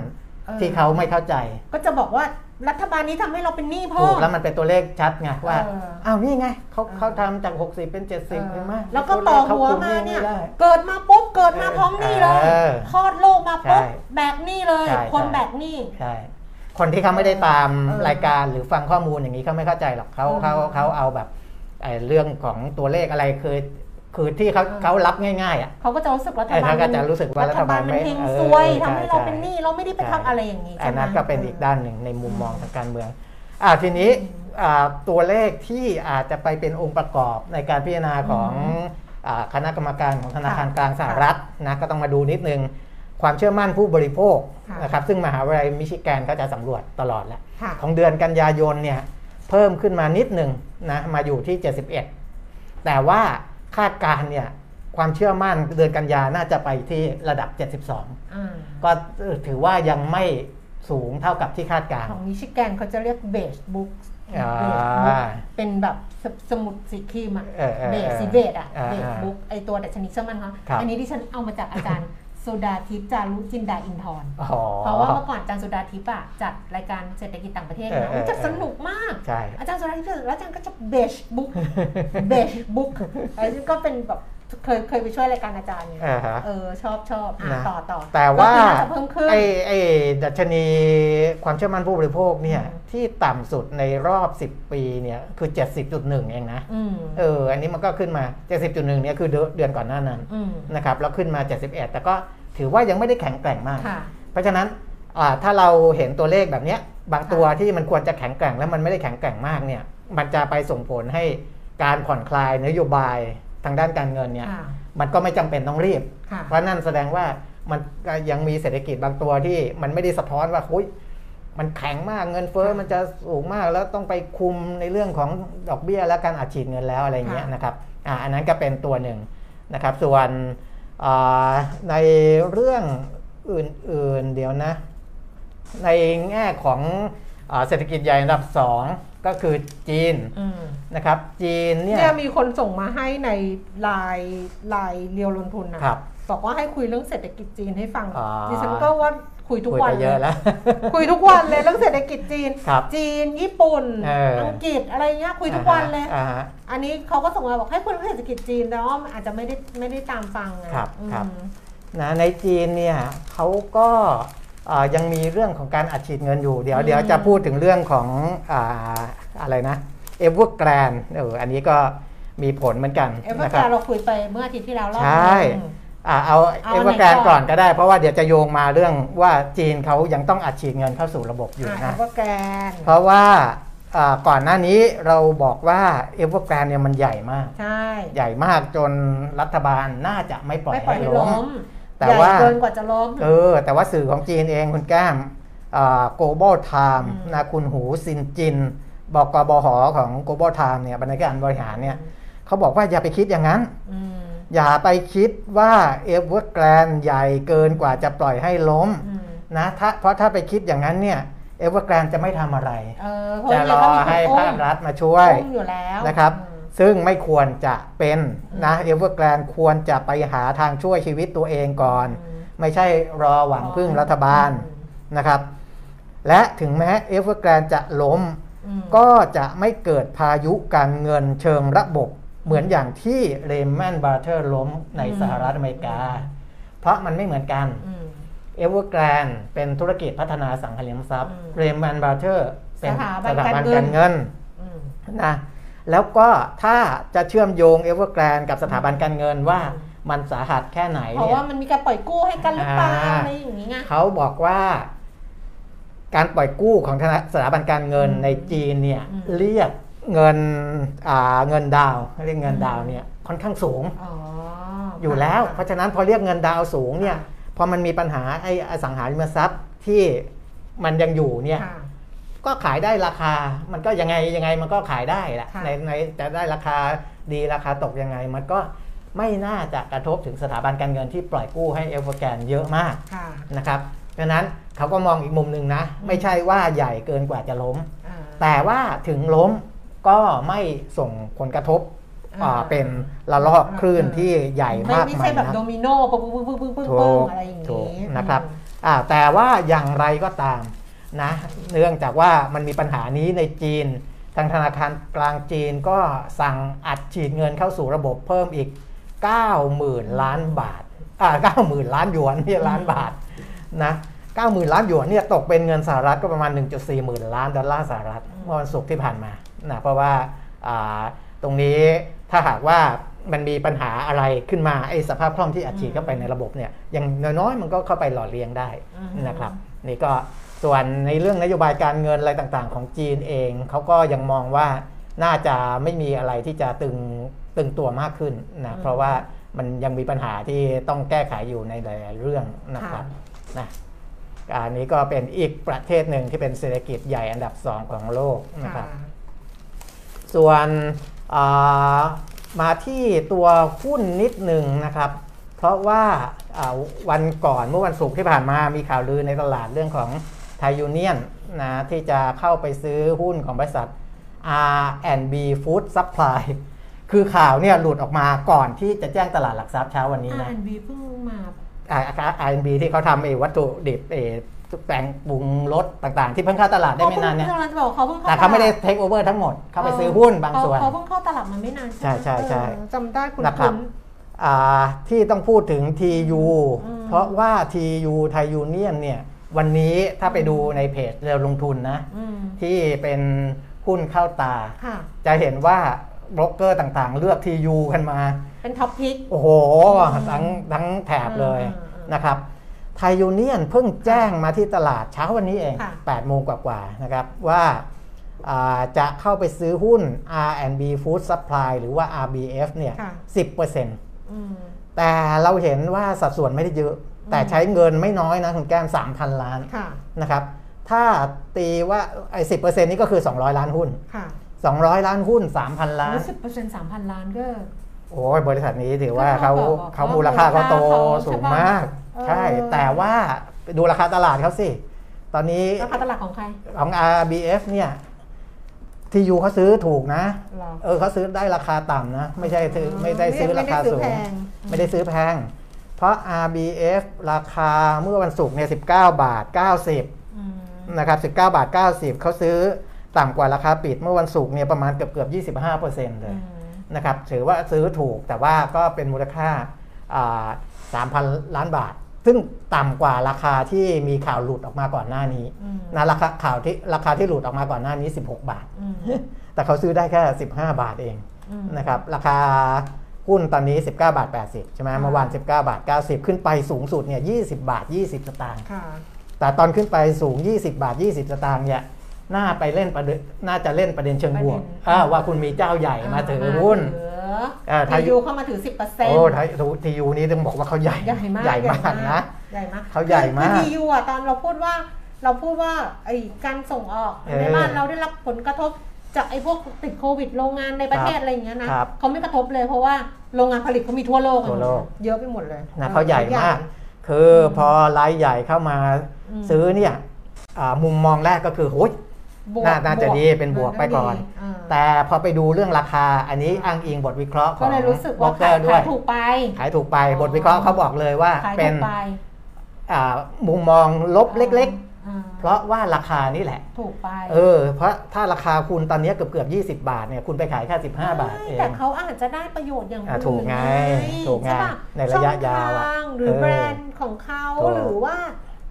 A: ออ
B: ที่เขาไม่เข้าใจ
A: ก็จะบอกว่า รัฐบาลนี้ทำให้เราเป็นหนี้เพิ่
B: ถูก
A: ม
B: แล้วมันเป็นตัวเลขชัดไงว่า
A: เออ
B: อ้าวนี่ไงเขา
A: เออ
B: เขาทำจาก 60 เป็น 70
A: เออ
B: เห็นไหม
A: แล้วก็ต่อหัวมา
B: ขคุ
A: เนี่ย
B: ไได้
A: เกิดมาปุ๊บเกิดมาพร้อมหนี้เลย
B: เออ
A: คลอดลูกมาปุ๊บ
B: ใช่
A: แบกหนี้เลย
B: ใช่
A: คน
B: ใช่
A: แบกหนี้
B: ใช่คนที่เขาไม่ได้ตาม
A: เออ
B: รายการหรือฟังข้อมูลอย่างนี้เขาไม่เข้าใจหรอกเขา
A: เออ
B: เขาเขาเอาแบบไอ้เรื่องของตัวเลขอะไรคือ คือที่เขา
A: เออ
B: เขารับง่ายๆอะ
A: เขาก็จะรู้สึกรัฐ
B: เออบา
A: ล
B: เขาก็จะรู้สึกว่ารัฐบาล
A: มัน
B: ไม่
A: เฮง
B: เออ
A: ซวย
B: ใช่
A: ทำให้เรา
B: ใช่
A: เป็นหนี้เราไม่ได้ไป
B: ใช่
A: ทำอะไรอย่างนี้
B: อั
A: ใช่
B: น
A: ไหม
B: นั้นก็เป็นอีกด้านหนึ่งในมุมมองทางการเมืองอ่าทีนี้อ่าตัวเลขที่อาจจะไปเป็นองค์ประกอบในการพิจารณาของอ่าคณะกรรมการของธนาคารกลางสหรัฐนะก็ต้องมาดูนิดนึงความเชื่อมั่นผู้บริโภค
A: ค่ะ
B: นะครับซึ่งมหาวิทยาลัยมิชิแกนก็จะสำรวจตลอดแหละ
A: ค่ะ
B: ของเดือนกันยายนเนี่ยเพิ่มขึ้นมานิดหนึ่งนะมาอยู่ที่ 71 แต่ว่า คาดการณ์เนี่ยความเชื่อมั่นเดือนกันยาน่าจะไปที่ระดับ 72
A: อ่า
B: ก็ถือว่ายังไม่สูงเท่ากับที่คาดการณ์
A: ของมิชิแกนเขาจะเรียก Beige Book
B: อ่า
A: Beige Book เป็นแบบสมุดสีครีมอะ
B: เออเออ
A: beige
B: เออ
A: สี beige อะ
B: อ่า
A: Beige
B: อ่า
A: Book ไอตัวดัชนีเชื่อมั่นเขา
B: ครับ
A: อันนี้ที่ฉันเอามาจากอาจารย์ โซดาทิพย์จารุจินดาอินทร์
B: อ๋อ
A: เพราะว่าเมื่อก่อนอาจารย์โซดาทิพย์อะจัดรายการเศรษฐกิจต่างประเทศ
B: เออ
A: นะ
B: เออ
A: จัดสนุกมาก
B: ใช่
A: อาจารย์โซดาทิพย์แล้วอาจารย์ก็จะ Beige Bookเบสบุ๊กอันนี้ก็เป็นแบบ เคยเคยไปช่วยรายการอาจารย์ไง
B: อ่าฮะ
A: เออชอบชอบอะ
B: นะ
A: ต่อต่อ
B: แต่ว่า
A: ก็คือน่จะเพิ่มขึ้น
B: ไอ้ไอ้ดัชนีความเชื่อมั่นผู้บริโภคเนี่ย
A: อืม
B: ที่ต่ำสุดในรอบ 10 ปีเนี่ยคือ 70.1 เองนะ
A: อืม
B: เออ อันนี้มันก็ขึ้นมา 70.1 เนี่ยคือเดือนเดือนก่อนหน้านั้น
A: อืม
B: นะครับแล้วขึ้นมา 71 แต่ก็ถือว่ายังไม่ได้แข็งแกร่งมาก
A: ค่ะ
B: เพราะฉะนั้นอ่าถ้าเราเห็นตัวเลขแบบเนี้ยบางตัวที่มันควรจะแข็งแกร่งแล้วมันไม่ได้แข็งแกร่งมากเนี่ยมันจะไปส่งผลให้การผ่อนคลายนโยบาย ทางด้านการเงินเนี่ย
A: ค่ะ
B: มันก็ไม่จำเป็นต้องรีบ
A: ค่ะ
B: เพราะนั่นแสดงว่ามันก็ยังมีเศรษฐกิจบางตัวที่มันไม่ได้สะท้อนว่าหุยมันแข็งมากเงินเฟ้อมันจะสูงมากแล้วต้องไปคุมในเรื่องของดอกเบี้ยและการอัดฉีดเงินแล้วอะไรเงี้ย
A: ค่ะ
B: นะครับอ่าอันนั้นก็เป็นตัวหนึ่งนะครับ ส่วนอ่าในเรื่องอื่น ๆ เดี๋ยวนะ ในแง่ของอาเศรษฐกิจใหญ่อันดับสอง ก็คือจีน
A: อืม
B: นะครับ จีนเนี่ย
A: เนี่ยมีคนส่งมาให้ในไลน์ไลน์เรียวลงทุนนะครับบอกว่าให้คุยเรื่องเศรษฐกิจจีนให้ฟัง
B: อ่า
A: ดิฉันก็ว่าคุยทุก
B: คุย
A: วัน
B: ไปเยอะแล้ว
A: คุยทุกวันเลยเรื่องเศรษฐกิจจีน
B: ครับ
A: จีนญี่ปุ่น
B: เอออั
A: อังกฤษอะไรเงี้ยคุยทุกวันเลย
B: อ่าฮะ
A: อันนี้เขาก็ส่งมาบอกให้คุยเรื่องเศรษฐกิจจีนแต่ว่าอาจจะไม่ได้ไม่ได้ตามฟังไง
B: ครับ
A: อืม
B: ครับนะในจีนเนี่ยเขาก็อ่า ยังมีเรื่องของการอัดฉีดเงินอยู่ เดี๋ยวเดี๋ยวจะพูดถึงเรื่องของอ่าอะไรนะเอเวอร์แกรนเอออันนี้ก็มีผลเหมือนกัน
A: เอเวอ
B: นะ
A: ร์
B: ครับ
A: เราคุยไปเมื่ออาทิตย์ที่แล้วรอบ
B: ใช่
A: นึง
B: อ่าเอา
A: เอา
B: เอ
A: อันไหน
B: เวอร์แกรน
A: ก่อน
B: ก่อนก็ได้ เพราะว่าเดี๋ยวจะโยงมาเรื่องว่าจีนเขายังต้องอัดฉีดเงินเข้าสู่ระบบอยู่
A: อ่า
B: นะ
A: เอเวอร์แกรน
B: เพราะว่าอ่าก่อนหน้านี้เราบอกว่าเอเวอร์แกรนเนี่ยมันใหญ่มาก
A: ใช่
B: ใหญ่มากจนรัฐบาลน่าจะไม่ปล่อย
A: ไม่ปล่อย
B: ให้
A: ให้
B: ล้ม
A: ล้
B: ม แต่
A: ใหญ่
B: ว่า
A: เกินกว่าจะล้ม
B: เออ แต่ว่าสื่อของจีนเองคุณแก้มอ่า global time
A: อืม
B: นะคุณหูซินจินบอกกบหของ global time เนี่ยบรรณาธิการบริหารเนี่ยเขาบอกว่าอย่าไปคิดอย่างนั้น
A: อืม
B: อย่าไปคิดว่าเอเวอร์แกรนใหญ่เกินกว่าจะปล่อยให้ล้ม
A: อืม
B: นะถ้าเพราะถ้าไปคิดอย่างนั้นเนี่ยเอเวอร์แกรนจะไม่ทำอะไร
A: เออเพราะยัง
B: ร
A: ไง
B: อ
A: ก็จะรอ
B: ให้มีคน
A: อุ้ม
B: ภาครัฐมาช่วย
A: อุ้มอยู่แล้ว
B: นะครับ
A: อืม
B: ซึ่งไม่ควรจะเป็นนะเอเวอร์แกรนควรจะไปหาทางช่วยชีวิตตัวเองก่อน
A: อืม
B: ไม่ใช่รอหวังพึ่งรัฐบาล
A: อืม
B: นะครับ และถึงแม้เอเวอร์แกรนจะล้ม
A: อืม
B: ก็จะไม่เกิดพายุการเงินเชิงระบบ เหมือนอย่างที่ Lehman Brothers ล้มในสหรัฐอเมริกา เพราะมันไม่เหมือนกัน
A: อืม
B: เอเวอร์แกรนเป็นธุรกิจพัฒนาอสังหาริมทรัพย์
A: อืม
B: Lehman Brothersเป็น
A: สถาบั
B: ส
A: น
B: ถาบัน
A: การเงิน
B: การเงิน
A: อืม
B: นะ แล้วก็ถ้าจะเชื่อมโยงเอเวอร์แกรนกับสถาบันการเงินว่า
A: อืม
B: มันสาหัสแค่ไหน
A: เพราะ
B: เนี่ย
A: ว่ามันมีการปล่อยกู้ให้กันหรือเปล่า
B: อ่า
A: อะไรอย่างนี้ไง
B: เขาบอกว่า การปล่อยกู้ของธนาสถาบันการเงิน
A: อืม
B: ในจีนเนี่ย
A: อืม
B: เรียกเงินอ่าเงินดาวน์เรียกเงินดาวน์เนี่ยค่อนข้างสูง
A: อ๋อ
B: อยู่แล้ว เพ
A: ค่ะ
B: ราะฉะนั้นพอเรียกเงินดาวน์สูงเนี่ย
A: ค่ะ
B: พอมันมีปัญหาไอ้อสังหาริมทรัพย์ที่มันยังอยู่เนี่ย
A: ค่ะ
B: ก็ขายได้ราคา มันก็ยังไงยังไงมันก็ขายได้แหละ
A: ค่ะ
B: ในในจะได้ราคาดีราคาตกยังไง มันก็ไม่น่าจะกระทบถึงสถาบันการเงินที่ปล่อยกู้ให้เอลฟแกนเยอะมาก
A: ค่ะ
B: นะครับดังนั้นเขาก็มองอีกมุมหนึ่งนะ ไม่ใช่ว่าใหญ่เกินกว่าจะล้ม
A: อ่า
B: แต่ว่าถึงล้มก็ไม่ส่งผลกระทบ
A: อ่า
B: อ่าเป็นระลอกคลื่น
A: อ่า
B: ที่ใหญ่
A: ไม่
B: มาก
A: ไม่
B: มา
A: ใช่
B: ย
A: แบบ
B: นะ
A: โดมิโนปึ้งปึ้งปึ้งปึ้งปึ้ง
B: ถู
A: ปึ้ง
B: ก
A: อะไรอย่าง
B: ถูก
A: นี้
B: นะครับ
A: อืม
B: อ่าแต่ว่าอย่างไรก็ตาม นะเนื่องจากว่ามันมีปัญหานี้ในจีน ทางธนาคารกลางจีนก็สั่งอัดฉีดเงินเข้าสู่ระบบเพิ่มอีก 90,000 ล้านบาทอ่า90,000 ล้านหยวนไม่ล้านบาทนะ90,000 ล้านหยวนเนี่ยตกเป็นเงินสหรัฐก็ประมาณ 1.4หมื่นล้านดอลลาร์สหรัฐเมื่อวันศุกร์ที่ผ่านมานะเพราะว่าอ่าตรงนี้ถ้าหากว่ามันมีปัญหาอะไรขึ้นมาไอ้สภาพคล่องที่อัดฉีดเข้าไปในระบบเนี่ยอย่างน้อยๆมันก็เข้าไปหล่อเลี้ยงได้นะครับ นี่ก็ ส่วนในเรื่องนโยบายการเงินอะไรต่างๆ ของจีนเองเขาก็ยังมองว่าน่าจะไม่มีอะไรที่จะตึงตึงตัวมากขึ้นนะเพราะว่ามันยังมีปัญหาที่ต้องแก้ไขอยู่ในหลายๆเรื่องนะครับนะอันนี้ก็เป็นอีกประเทศหนึ่งที่เป็นเศรษฐกิจใหญ่อันดับสองของโลกนะครับ
A: ค่ะ
B: ส่วนอ่ามาที่ตัวหุ้นนิดหนึ่งนะครับ เพราะว่าอ่าวันก่อนเมื่อวันศุกร์ที่ผ่านมามีข่าวลือในตลาดเรื่องของ ไทยูเนียนนะที่จะเข้าไปซื้อหุ้นของบริษัท R&B Food Supply คือข่าวเนี่ยหลุดออกมาก่อนที่จะแจ้งตลาดหลักทรัพย์เช้าวันนี้นะ
A: R&B เพิ่งมา
B: R&B ที่เขาทำไอ้วัตถุดิบไอ้แต่งปรุงรสต่างๆ ที่เพิ่งเข้าตลาดได้ไม่นานเนี่ย
A: เพิ่งจะบอกเขาเพิ่งเข้า
B: แต่เขาไม่ได้
A: ตล
B: เทคโอเวอร์ทั้งหมด เขาไปซื้อหุ้นบางส่วน
A: เขาเพิ่งเข้าตลาดมาไม่นาน ใช่ไหม
B: ใช่ใช่ใช่
A: เออจำได้คุณ
B: นะครับ
A: ณ
B: อ่าที่ต้องพูดถึง TU
A: อืม
B: เพราะว่า TU ไทยยูเนียนเนี่ย วันนี้ถ้าไปดูในเพจเรือลงทุนนะ
A: อืม
B: ที่เป็นหุ้นเข้าตา
A: ค่ะ
B: จะเห็นว่าโบรกเกอร์ต่างๆ เลือก TU กันมา
A: เป็น top pick
B: โอ้โห
A: อืม
B: ทั้งทั้งแถบเลย
A: อืมอืม
B: นะครับไทยยูเนียนเพิ่งแจ้งมาที่ตลาดเช้าวันนี้เอง
A: ค่ะ
B: 8โมงกว่าๆนะครับว่าอ่าจะเข้าไปซื้อหุ้น R&B Food Supply หรือว่า RBF เนี่ย
A: ค่ะ
B: 10%
A: อืม
B: แต่เราเห็นว่าสัดส่วนไม่ได้เยอะ แต่ใช้เงินไม่น้อยนะคุณแก้ม 3,000 ล้าน
A: ค่ะ
B: นะครับ ถ้าตีว่าไอ้สินี่ก็คือ 200 ล้านหุ้น
A: ค่ะ
B: 200 ล้านหุ้น 3,000 ล้าน
A: สิบเปอร์เซ็นต์สามพันล้านก็
B: โอ้ยบริษัทนี้ถือว่า
A: ก็
B: เขา
A: เท่ากับ
B: เขา
A: เขา
B: มูลค่าเขาโต
A: มูลค่าเขา
B: สูง
A: ใช่ปะ
B: มาก
A: เออ
B: ใช่ แต่ว่าไปดูราคาตลาดเขาสิ ตอนนี้
A: ราคาตลาดของใคร
B: ของ RBF เนี่ยทียูเขาซื้อถูกนะ
A: หรอ
B: เออเขาซื้อได้ราคาต่ำนะ ไม่ใช่ซื้อไม่ได้ซื้อราคาสูง ไม่ได้ซื้อแพง เพราะ RBF ราคาเมื่อวันศุกร์เนี่ย19 บาท 90
A: อืม
B: นะครับ19 บาท 90 เขาซื้อต่ำกว่าราคาปิดเมื่อวันศุกร์เนี่ยประมาณเกือบเกือบ 25%เลย
A: อืม
B: นะครับถือว่าซื้อถูกแต่ว่าก็เป็นมูลค่าสามพันล้านบาท ซึ่งต่ำกว่าราคาที่มีข่าวหลุดออกมาก่อนหน้านี้
A: อืม
B: นะราคาข่าวที่ราคาที่หลุดออกมาก่อนหน้านี้ 16 บาท
A: อืม
B: แต่เขาซื้อได้แค่ 15 บาทเอง
A: อืม
B: นะครับราคา หุ้นตอนนี้ 19 บาท 80 ใช่ไหม
A: ค่ะ
B: เมื่อวาน 19 บาท 90 ขึ้นไปสูงสุดเนี่ย20 บาท 20 สตางค์
A: ค่ะ
B: แต่ตอนขึ้นไปสูง 20 บาท 20 สตางค์เนี่ยน่าไปเล่นประเด็นน่าจะเล่นประเด็นเชิงบวก
A: ประเด็น
B: อ่าว่าคุณมีเจ้าใหญ่มาถือหุ้นเออ
A: ไท
B: ถ้า
A: ยูเข้ามาถือสิบเปอร์เซ็นต์
B: โอ้ไทยทียูนี้ต้องบอกว่าเขาใหญ่
A: ใหญ่มาก
B: ใหญ่มากนะ
A: ใหญ่มาก
B: เขาใหญ่มาก
A: ทียูอะตอนเราพูดว่าเราพูดว่าไอ้การส่งออก
B: เออ
A: ในบ้านเราได้รับผลกระทบ จากไอ้พวกติดโควิดโรงงานในประเทศอะไรอย่างเงี้ยนะครับเขาไม่กระทบเลยเพราะว่าโรงงานผลิตเขามีทั่วโลก
B: ทั่วโลก
A: เยอะไปหมดเลย
B: นะเขาใหญ่มาก คือพอรายใหญ่เข้ามา
A: อืม
B: ซื้อเนี่ยอ่ามุมมองแรกก็คือโอ้ย
A: บวก
B: น่าน่าจะ
A: บวก
B: ดีเป็นบวกไปก่อนา
A: ดีา
B: แต่พอไปดูเรื่องราคาอันนี้อ้างอิงบทวิเคราะห์ข
A: ก็
B: อง
A: เลยรู้สึกว่า
B: เกอ
A: ขาย
B: ร์ด้วย
A: ขายถูกไป
B: ขายถูกไป
A: อ๋อ
B: บทวิเคราะห์เขาบอกเลยว่า
A: ขาย
B: เป็
A: ถู
B: น
A: กไป
B: อ่ามุมมองลบเล็ก
A: อ่า
B: ๆ เพราะว่าราคานี่แหละ
A: ถูกไป
B: เออ เพราะถ้าราคาคุณตอนนี้เกือบเกือบ20บาทเนี่ยคุณไปขายแค่15บาทเอ
A: แต่
B: ง
A: เขาอาจจะได้ประโยชน์อย่าง
B: อะ
A: อื่น
B: ถูกไงถูกไง
A: ใช่ปะ
B: ในระยะยาวอะ
A: ช่องทางหรือ
B: เออ
A: แบรนด์ของเขา
B: ถูก
A: หรือว่า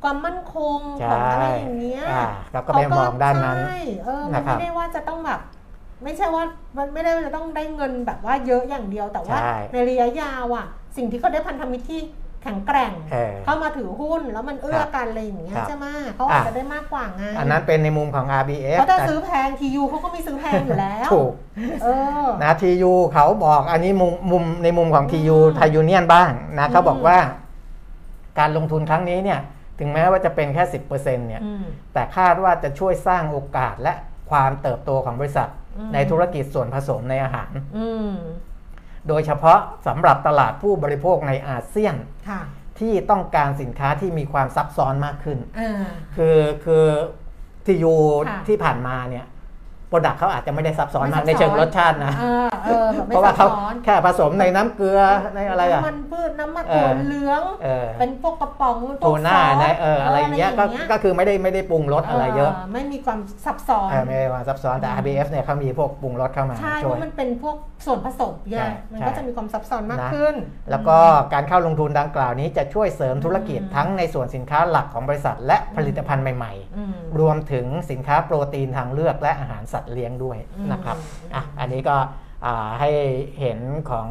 A: ความมั่นคง
B: ใช่
A: ของอะไรอย่างเงี้ย
B: อ่าครับก็ไปมองด้านนั้น
A: ใช่เออมัน
B: นะครับ
A: ไม่ได้ว่าจะต้องแบบไม่ใช่ว่ามันไม่ได้ว่าจะต้องได้เงินแบบว่าเยอะอย่างเดียวแต่ว่า
B: ใช่
A: ในระยะยาวอะ สิ่งที่เขาได้พันธมิตรที่ แข็งแกร่ง
B: เออ
A: เข้ามาถือหุ้นแล้วมันเอื้อกันอะไรอย่างเงี้ย
B: ครับ
A: ใช่ไหมเขาอาจจะได้มากกว่าไง
B: อันนั้นเป็นในมุมของ RBF
A: เพราะถ้าซื้อแพงทียูเขาก็มีซื้อแพงอยู่แล้ว
B: ถูก
A: เออ
B: นะ TU เขาบอกอันนี้มุมมุมในมุมของ TU
A: อืม
B: ไทยยูเนียนบ้างนะเขาบอก
A: อืม
B: ว่า การลงทุนครั้งนี้เนี่ย ถึงแม้ว่าจะเป็นแค่ 10%เนี่ย
A: อืม
B: แต่คาดว่าจะช่วยสร้างโอกาสและความเติบโตของบริษัท
A: อืม
B: ในธุรกิจส่วนผสมในอาหาร
A: อืม
B: โดยเฉพาะสำหรับตลาดผู้บริโภคในอาเซียน
A: ค่ะ
B: ที่ต้องการสินค้าที่มีความซับซ้อนมากขึ้น
A: อ่า
B: คือคือทียู
A: ค่ะ
B: ที่ผ่านมาเนี่ยโป รดักเขาอาจจะไม่ได้ซับซ้อน
A: ไม่
B: มาก
A: ซับ
B: ในเชิง
A: ซ้อน
B: รสชาตินะ
A: เออเออแบบไม่
B: เพราะว่าเขา
A: ซับซ้อน
B: แค่ผสมในน้ำเกลือในอะไรอะ
A: น้ำมันพืชน้ำมัน
B: เออ
A: ถั่วเหลือง
B: เออ
A: เป็นพวกกระป๋องพวก
B: ทูน่า
A: ซส
B: ในเอออะไรอย่างเงี้ยก็ก็คือไม่ได้ไม่ได้ปรุงรสอะไรเยอะ
A: ไม่มีความซับซ้อน
B: เออไม่ได้ว่าซับซ้อนแต่ RBF เนี่ยเขามีพวกปรุงรสเข้ามา
A: ใช่เพ
B: ช่วย
A: ราะมันเป็นพวกส่วนผสมไง
B: ใช่
A: มัน
B: ใช่
A: ก็จะมีความซับซ้อนมาก
B: นะ
A: ขึ้น
B: แล้วก็การเข้าลงทุนดังกล่าวนี้จะช่วยเสริมธุรกิจ
A: อืม
B: ทั้งในส่วนสินค้าหลักของบริษัท และผลิตภัณฑ์ใหม่
A: อืม
B: ๆรวมถึงสินค้าโปรตีนทางเลือกและอาหารสัตว์เลี้ยงด้วย
A: อืม
B: นะครับ
A: อืม
B: อะอันนี้ก็อ่าให้เห็นของ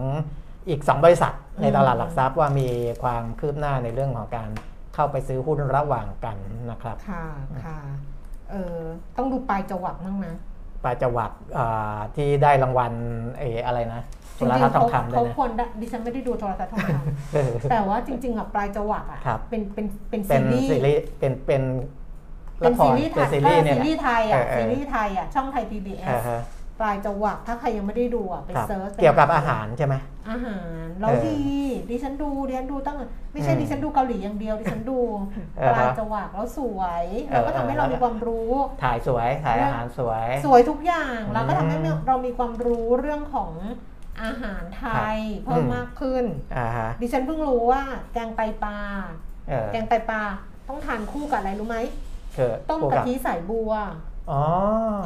B: อีก 2 บริษัทในตลาดหลักทรัพย์ว่ามีความคืบหน้าในเรื่องของการเข้าไปซื้อหุ้นระหว่างกันนะครับ
A: ค่ะค่ะเออต้องดูปลายจวักมั่งนะ
B: ปลายจวักอ่าที่ได้รางวัลเอออะไรนะโท
A: จริ
B: รงทัศน์ทอง
A: ๆ
B: คำ
A: เขา
B: ด้วย
A: เขา
B: นะ
A: ควรได้ดิฉันไม่ได้ดูโทรทัศน์ทองค
B: เออำ
A: แต่ว่าจริงๆอะปลายจวักอะ
B: ครับ
A: เป็นเป็นเป็น
B: เป็
A: ซี
B: น
A: รีส์
B: ซีรีส์เป็นเป็น
A: เป็น
B: ละค
A: ซี
B: ร
A: รีส์ไท
B: เป็น
A: ย
B: ซี
A: เอ
B: รี
A: อ
B: ส์เนี่ย
A: ซี
B: แหละ
A: รีส์ไทยอะ
B: เออเออ
A: ซีรีส์ไทยอะช่องไทย PBS
B: อ่าฮะ
A: ปลายจวักถ้าใครยังไม่ได้ดูอะไป search
B: ครับ
A: เกี่
B: ยวกับอาหารใช่ไหม
A: อาหารเรา
B: เออ
A: ดีดิฉันดูดิฉันดูตั้งไม่ใช่
B: อืม
A: ดิฉันดูเกาหลีอย่างเดียวดิฉันดู
B: เออ
A: ปลายจวักแล้วสวย
B: เออ
A: แล้วก็ทำให้เรา
B: เออ
A: มีความรู้
B: ถ่ายสวยถ่ายอาหารสวย
A: สวยทุกอย่างแล้วก็ทำให้
B: อืม
A: เรามีความรู้เรื่องของอาหารไทย
B: ครับ
A: เพิ่ม
B: อืม
A: มากขึ้น
B: อ่าฮะ
A: ดิฉันเพิ่งรู้ว่าแกงไตปลา
B: เออ
A: แกงไตปลาต้องทานคู่กับอะไรรู้ไหม
B: คือ
A: ต้ม
B: คู่
A: กะ
B: กับ
A: ทิใส่บัว
B: อ๋อ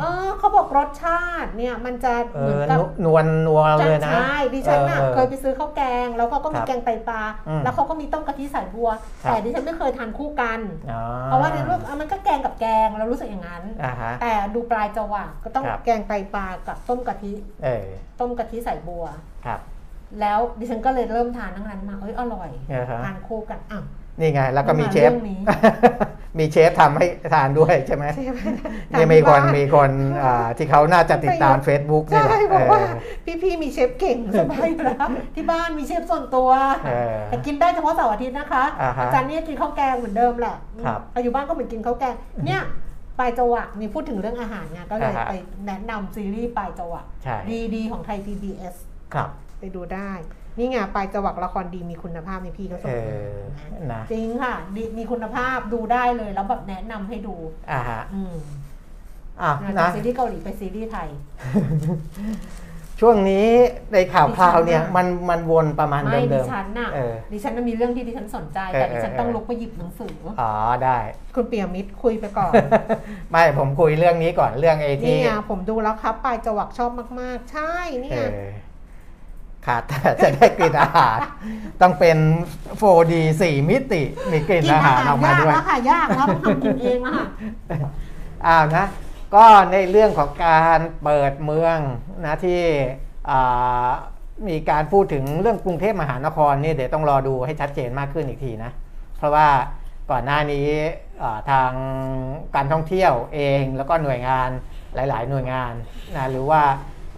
A: เออเขาบอกรสชาติเนี่ยมันจะ
B: เอ
A: เหมือน
B: อ
A: กับ
B: นวลนัวเลยนะ
A: ใช่ดิฉันน่ะ
B: ออ
A: เคยไปซื้อข้าวแกง แล้วก็ก็มี
B: ครับ
A: แกงไตปลา
B: อืม
A: แล้วเขาก็มีต้มกะทิใส่บัว
B: ครับ
A: แต่ดิฉันไม่เคยทานคู่กัน
B: อ๋อ
A: เพราะว่าในเรื่องอะมันก็แกงกับแกงเรารู้สึกอย่างนั้น
B: อ่าฮะ
A: แต่ดูปลายจวักก็ต้อง
B: ครับ
A: แกงไตปลากับต้มกะทิ
B: เออ
A: ต้มกะทิใส่บัว
B: ครับ
A: แล้วดิฉันก็เลยเริ่มทานทั้งนั้นมาเอ้ยอร่อย
B: อ่าฮะ
A: ทานคู่กันอ้าว
B: นี่ไง แล้วก็มี
A: มา
B: เชฟ
A: เรื่องนี้
B: มีเชฟทำให้ทานด้วยใช่ไหม
A: ใช่ไหม
B: นี่มีคน
A: ทาที่บ้า
B: มีคนอ่าที่เขาน่าจะติดตาม Facebook นี่
A: ใช่
B: แหละ
A: บอกว่า
B: เออ
A: พี่ๆมีเชฟเก่งสบายอยู่แล้วที่บ้านมีเชฟส่วนตัว
B: เออ
A: แต่กินได้เฉพาะเสาร์อาทิตย์นะคะ
B: อ่าฮะ
A: จารย์เนี่ยกินข้าวแกงเหมือนเดิมแหละ
B: ครับ
A: ไปอยู่บ้านก็เหมือนกินข้าวแกงเนี่ยปลายจวักนี่พูดถึงเรื่องอาหารไงก็เลย
B: อ่าฮะ
A: ไปแนะนำซีรีส์ปลายจวัก
B: ใช่
A: ดีๆของไทย PBS
B: ครับ
A: ไปดูได้ นี่ไงปลายจวักละครดีมีคุณภาพในพี่เขาส่
B: เอง
A: มา
B: อนะ
A: จริงค่ะดีมีคุณภาพดูได้เลยแล้วแบบแนะนำให้ดู
B: อ่าฮะ
A: อืม
B: อะ
A: จาก
B: นะ
A: ซีรีส์เกาหลีไปซีรีส์ไทย
B: ช่วงนี้ในข่าวคราวเนี่ย
A: ดิฉันน่ะ
B: มันมันวนประมาณ
A: ไม่
B: เดิ
A: ดิ
B: ม
A: ฉันน่ะ
B: เออ
A: ดิฉันน่ะมีเรื่องที่ดิฉันสนใจ
B: เออ
A: แต่ดิฉัน
B: เออ
A: ต้องลุกไปหยิบหนังสือ
B: ๆอ๋อได้
A: คุณเปียมิตรคุยไปก่อน
B: ไม่ผมคุยเรื่องนี้ก่อนเรื่องไอ้
A: นี่
B: ที่
A: ไงผมดูแล้วครับปลายจวักชอบมาก ๆ ใช่นี่
B: เอ
A: ไง
B: อ ขาดแต่จะได้กลิ่นอาหาร ต้องเป็น 4D 4 มิติมีกลิ่น
A: กิน
B: อา
A: อา
B: หาร
A: หาร
B: ออกมายา
A: ก
B: ด้วย
A: แล้วค่ะยากแล้วต้องทำกินเองแล้วค่ะ
B: อ้าวนะ ก็ในเรื่องของการเปิดเมืองนะที่อ่ามีการพูดถึงเรื่องกรุงเทพมหานครนี่เดี๋ยวต้องรอดูให้ชัดเจนมากขึ้นอีกทีนะ เพราะว่าก่อนหน้านี้อ่าทางการท่องเที่ยวเองแล้วก็หน่วยงานหลาย ๆ หน่วยงานนะหรือว่า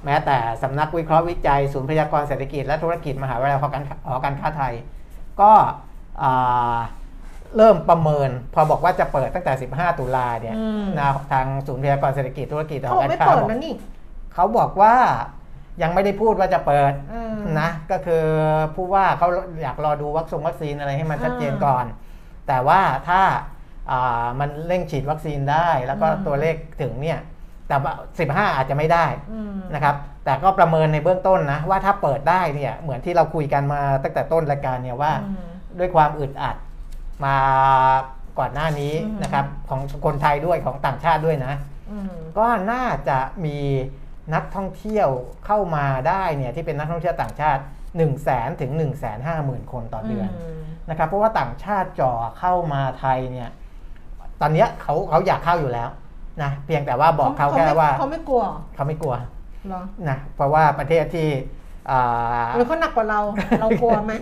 B: แม้แต่สำนักวิเคราะห์วิจัย ศูนย์พยากรณ์เศรษฐกิจและธุรกิจมหาวิทยาลัยหอการหอการค้าไทย ก็อ่าเริ่มประเมิน พอบอกว่าจะเปิดตั้งแต่ 15 ตุลาเนี่ย
A: อืม
B: นะทางศูนย์พยากรณ์เศรษฐกิจธุรกิจห
A: เขา
B: อการ
A: ไม่
B: ค้า
A: เปิด
B: บอก
A: นะนี่
B: เขาบอกว่ายังไม่ได้พูดว่าจะเปิด
A: เออ
B: นะก็คือผู้ว่าเขาอยากรอดูวัคซีนวัคซีนอะไรให้มันชัดเจน
A: อ่า
B: ก่อน แต่ว่าถ้าอ่ามันเร่งฉีดวัคซีนได้ แล้วก็
A: อืม
B: ตัวเลขถึงเนี่ย แต่ว่า15อาจจะไม่ได้
A: อืม
B: นะครับ แต่ก็ประเมินในเบื้องต้นนะว่าถ้าเปิดได้เนี่ยเหมือนที่เราคุยกันมาตั้งแต่ต้นรายการเนี่ยว่า
A: อืม
B: ด้วยความอึดอัดมาก่อนหน้านี้
A: อืม
B: นะครับ ของคนไทยด้วยของต่างชาติด้วยนะ
A: อืม
B: ก็น่าจะมีนักท่องเที่ยวเข้ามาได้เนี่ยที่เป็นนักท่องเที่ยวต่างชาติ 1 0 0 0 0แสนถึง 1 5 0 0 0 0 คนต่อเดือนนะครับเพราะว่าต่างชาติจ่อเข้ามาไทยเนี่ยตอนเนี้ยเขาเขาอยากเข้าอยู่แล้ว นะเพียงแต่ว่าบอกเขาแค่ว่า
A: เขาไม่กลัว
B: เขาไม่กลัว
A: เหรอ
B: นะเพราะว่าประเทศที่อ่า
A: หรือเขาหนักกว่าเราเรากลัวไหม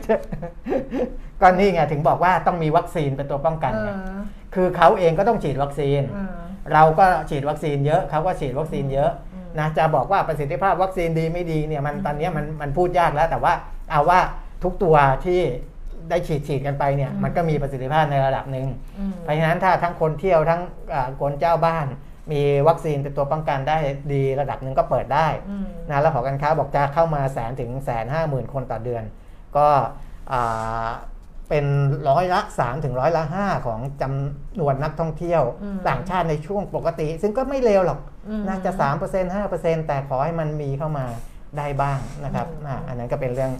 B: ก็นี่ไงถึงบอกว่าต้องมีวัคซีนเป็นตัวป้องกัน
A: เอ
B: ไง
A: อ
B: คือเขาเองก็ต้องฉีดวัคซีน
A: เออ
B: เราก็ฉีดวัคซีนเยอะเขาก็ฉีดวัคซีนเยอะ
A: อืม
B: นะจะบอกว่าประสิทธิภาพวัคซีนดีไม่ดีเนี่ยมันตอนเนี้ยมันมันพูดยากแล้ว แต่ว่าเอาว่าทุกตัวที่ได้ฉีดฉีดกันไปเนี่ยมันก็มีประสิทธิภาพในระดับหนึ่ง
A: อืม
B: เพราะฉะนั้นถ้าทั้งคนเที่ยวทั้งอ่าคนเจ้าบ้าน มีวัคซีนเป็นตัวป้องกันได้ดีระดับหนึ่งก็เปิดได้
A: อืม
B: นะแล้วหอการค้าบอกจะเข้ามาแสนถึงแสนห้าหมื่นคนต่อเดือน ก็อ่าเป็นร้อยละ3ถึงร้อยละ 5 ของจำนวนนักท่องเที่ยว
A: อืม
B: ต่างชาติในช่วงปกติ ซึ่งก็ไม่เลวหรอก
A: อืม
B: น่าจะ 3% 5%แต่ขอให้มันมีเข้ามาได้บ้างนะครับ
A: อืม
B: อะอันนั้นก็เป็นเรื่อง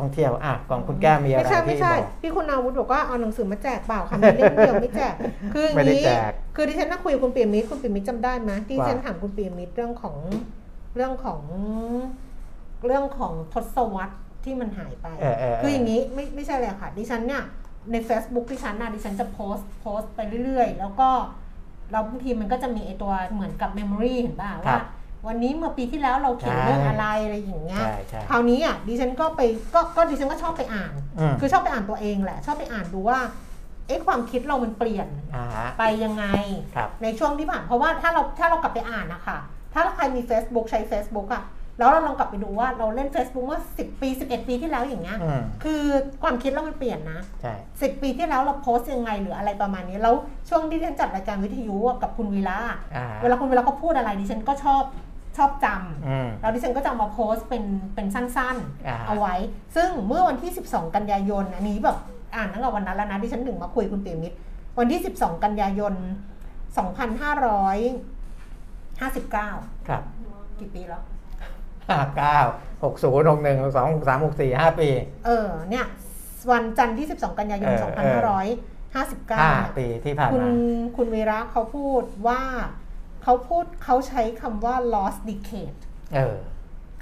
B: ท่องเที่ยวอะของคุณแก้วมีอะไร
A: ไม่ใช่ไม่
B: ที่
A: ใช่
B: บอก
A: พี่คุณอาวุธบอกว่าเอาหนังสือมาแจกเปล่าค่ะมีเล่มเดียวไม่แจก คืออย่าง
B: ไม่ได้
A: นี้
B: แจก
A: คือดิฉันน่าคุยกับคุณเปียมิตรคุณเปียมิตรจำได้ไหมที่
B: ว่า
A: ฉันถามคุณเปียมิตรเรื่องของเรื่องของเรื่องของทศวรรษที่มันหายไป
B: เออเออเออ
A: คืออย่างนี้ไม่ไม่ใช่เลยค่ะ ดิฉันเนี่ยใน Facebook ดิฉันนะดิฉันจะโพสต์โพสต์ไปเรื่อยๆ แล้วก็แล้วบางทีมันก็จะมีไอตัวเหมือนกับ Memory เห็นป่ะ
B: ครั
A: ว่า
B: บ
A: วันนี้เมื่อปีที่แล้วเราเขียน
B: ใช่
A: เรื่องอะไรอะไรอย่างเงี้ย
B: ใช่ใช่
A: คราวนี้อะดิฉันก็ไปก็ก็ดิฉันก็ชอบไปอ่าน
B: อืม
A: คือชอบไปอ่านตัวเองแหละ ชอบไปอ่านดูว่าเอ๊ะความคิดเรามันเปลี่ยน
B: อ่าฮะ
A: ไปยังไง
B: ครับ
A: ในช่วงที่ผ่านเพราะว่าถ้าเราถ้าเรากลับไปอ่านนะคะถ้าใครมี Facebook ใช้ Facebook อะแล้วเราลองกลับไปดูว่าเราเล่น Facebook เมื่อ 10 ปี 11 ปีที่แล้วอย่างเงี้ย
B: อืม
A: คือความคิดเรามันเปลี่ยนนะ
B: ใช่
A: 10ปีที่แล้วเราโพสต์ยังไงหรืออะไรประมาณนี้ แล้วช่วงที่ดิฉันจัดรายการวิทยุอะกับคุณวีระ
B: อ่า
A: เวลาคุณวีระเขาพูดอะไรดิฉันก็ชอบช อบจำ
B: อืม
A: แล้วดิฉันก็จะเอามาโพสต์เป็นเป็นสั้น
B: อ่า
A: ๆเอาไว้ ซึ่งเมื่อวันที่ 12 กันยายน อันนี้แบบอ่านตั้งแต่วันนั้นแล้วนะดิฉันถึงมาคุยคุณเปียมิตร วันที่ 12 กันยายน 2559
B: ครับ
A: กี่ปีแล้ว
B: ห้าเก้าหกศูนย์หกหนึ่งสองหกสามหกสี่ห้าปี
A: เออเนี่ยวันจันทร์ที่ 12 กันยายน
B: เออเออ
A: 2559
B: ห้า
A: เนี่ย
B: ปีที่ผ่าน
A: คุณ
B: มา
A: คุณวีระเขาพูดว่า เขาพูดเขาใช้คำว่า lost decade
B: เออ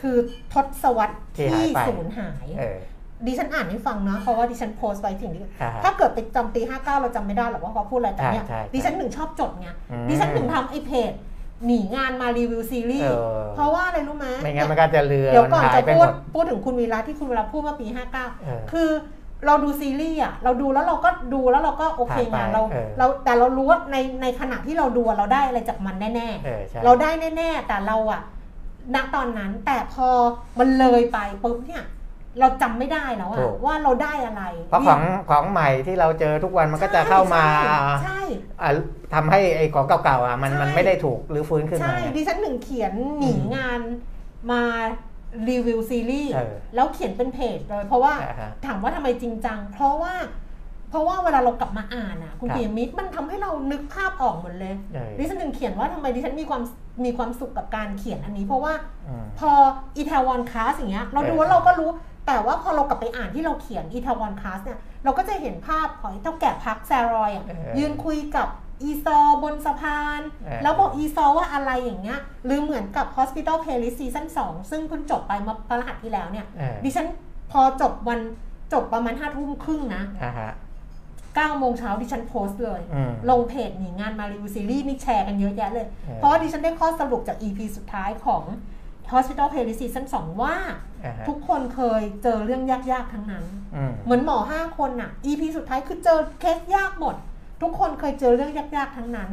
A: คือทศวรรษ
B: ที่
A: ที่
B: หายไป
A: สูญหาย
B: เออ
A: ดิฉันอ่านให้ฟังนะเพราะว่าดิฉันโพสต์ไว้ถึงที่
B: อ่า
A: ถ้าเกิดไปจำปี59 เราจำไม่ได้หรอกว่าเขาพูดอะไรแต่เนี่ย
B: ใช่ใช่
A: ดิฉันถึงชอบจดไง
B: อืม
A: ดิฉันถึงทำไอ้เพจหนีงานมารีวิวซีรีส์
B: เออ
A: เพราะว่าอะไรรู้ไหม
B: ไม่งั้นมันก็จะเออหายไปหมด
A: เดี๋ยวก่อนจะพูดพูดถึงคุณวีระที่คุณวีระพูดเมื่อปี
B: เออ
A: 59 คือ เราดูซีรีส์อะเราดูแล้วเราก็ดูแล้วเราก็โอเค
B: ผ่านไป
A: ไงเรา
B: เออ
A: เราแต่เรารู้ว่าในในขณะที่เราดูอะเราได้อะไรจากมันแน่
B: เออใช่
A: ๆเราได้แน่ๆ แต่เราอะณตอนนั้นแต่พอมันเลยไปปุ๊บเนี่ยเราจำไม่ได้แล้วอะ
B: ถูก
A: ว่าเราได้อะไร
B: เพราะของของใหม่ที่เราเจอทุกวันมันก็จะเข้ามา
A: ใช่ใช่
B: อ่าทำให้ไอ้ของเก่าๆอะมัน
A: ใช่
B: มันไม่ได้ถูกหรือฟื้นขึ้น
A: ใช่
B: มาไง
A: ดิฉันหนึ่งเขียนหนีงานมา รีวิวซีรีส์
B: เออ
A: แล้วเขียนเป็นเพจเลยเพราะว่า
B: อ่าฮะ
A: ถามว่าทำไมจริงจัง เพราะว่า เพราะว่าเวลาเรากลับมาอ่านอะ คุณ
B: ครับ
A: ปียมิตรมันทำให้เรานึกภาพออกหมดเลย
B: เออ
A: ดิฉันถึงเขียนว่าทำไมดิฉันมีความมีความสุขกับการเขียนอันนี้ เพราะว่า
B: อืม
A: พอ Itaewon Class อย่างเงี้ยเราดู
B: เออ
A: ว่าเราก็รู้แต่ว่าพอเรากลับไปอ่านที่เราเขียน Itaewon Class เนี่ยเราก็จะเห็นภาพของไอ้เถ้าแก่พัคแซรอยอะ
B: เออ
A: ยืนคุยกับ อีซอบนสะพาน
B: เออ
A: แล้วบอกอีซอว่าอะไรอย่างเงี้ยหรือเหมือนกับ Hospital Playlist season 2ซึ่งเพิ่งจบไปเมื่อพฤหัสที่แล้วเนี่ย
B: เออ
A: ดิฉันพอจบวันจบประมาณห้าทุ่มครึ่งนะ
B: อ่าฮะ
A: 9โมงเช้าดิฉันโพสต์เลย
B: อืม
A: ลงเพจหนีงานมารีวิวซีรีส์นี่แชร์กันเยอะแยะเลย
B: เออ
A: เพราะว่าดิฉันได้ข้อสรุปจาก EP สุดท้ายของ Hospital Playlist Season 2 ว่า
B: อ่าฮะ
A: ทุกคนเคยเจอเรื่องยากๆทั้งนั้น
B: อืม
A: เหมือนหมอ5คนน่ะ EP สุดท้ายคือเจอเคสยากหมด ทุกคนเคยเจอเรื่องยากๆทั้งนั้น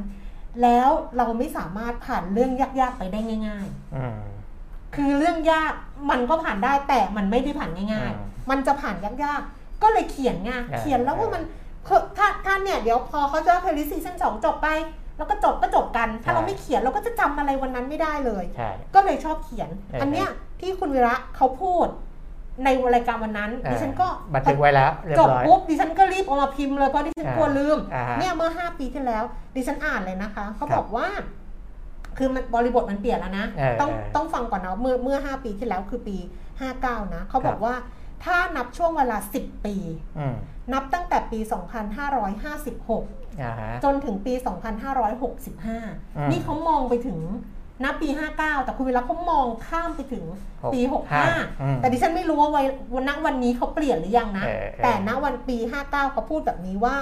A: แล้วเราไม่สามารถผ่านเรื่องยากๆไปได้ง่าย
B: อืม
A: ๆคือเรื่องยากมันก็ผ่านได้แต่มันไม่ได้ผ่านง่าย
B: อืม
A: ๆมันจะผ่านยากๆ ก็เลยเขียนไง
B: อ่า
A: เขียนแล้วว่ามันคือถ้าถ้าเนี่ยเดี๋ยวพอเขาจะเพลิซีซั่นสองจบไป แล้วก็จบก็จบกัน ถ้าเราไม่เขียนเราก็จะจำอะไรวันนั้นไม่ได้เลย
B: ใช่
A: ก็เลยชอบเขียน
B: เอออั
A: อันเนี้ยที่คุณวีระเขาพูด ในรายการวันนั้น
B: อ่า
A: ดิฉันก็
B: บันทึกไว้แล้วเรีย
A: จ
B: บบร้อย
A: ปุ๊บดิฉันก็รีบเอามาพิมพ์เลยเพราะดิฉัน
B: อ่าก
A: ลัวลืม
B: อ่าฮะ
A: เนี่ยเมื่อ 5 ปีที่แล้ว ดิฉันอ่านเลยนะคะ เขา
B: ครับ
A: บอกว่า คือมันบริบทมันเปลี่ยนแล้วนะ
B: เออ
A: ต้อง
B: เออ
A: ต้องฟังก่อนนะเมื่อเมื่อ 5 ปีที่แล้วคือปี 59 นะเขาบอ
B: ครั
A: ก
B: บ
A: ว่าถ้านับช่วงเวลา 10 ปี
B: อืม
A: นับตั้งแต่ปี 2556
B: อ่าฮะ
A: จนถึงปี
B: อืม
A: 2565 นี่เขามองไปถึง ณปี 59 แต่คุณเวลาเขามองข้ามไปถึงปี
B: หกห้าอืม
A: 65 แต่ดิฉันไม่รู้ว่าวัยวันณวันนี้เขาเปลี่ยนหรือยังนะ
B: เออเออ
A: แต่ณวันปี 59เขาพูดแบบนี้ว่า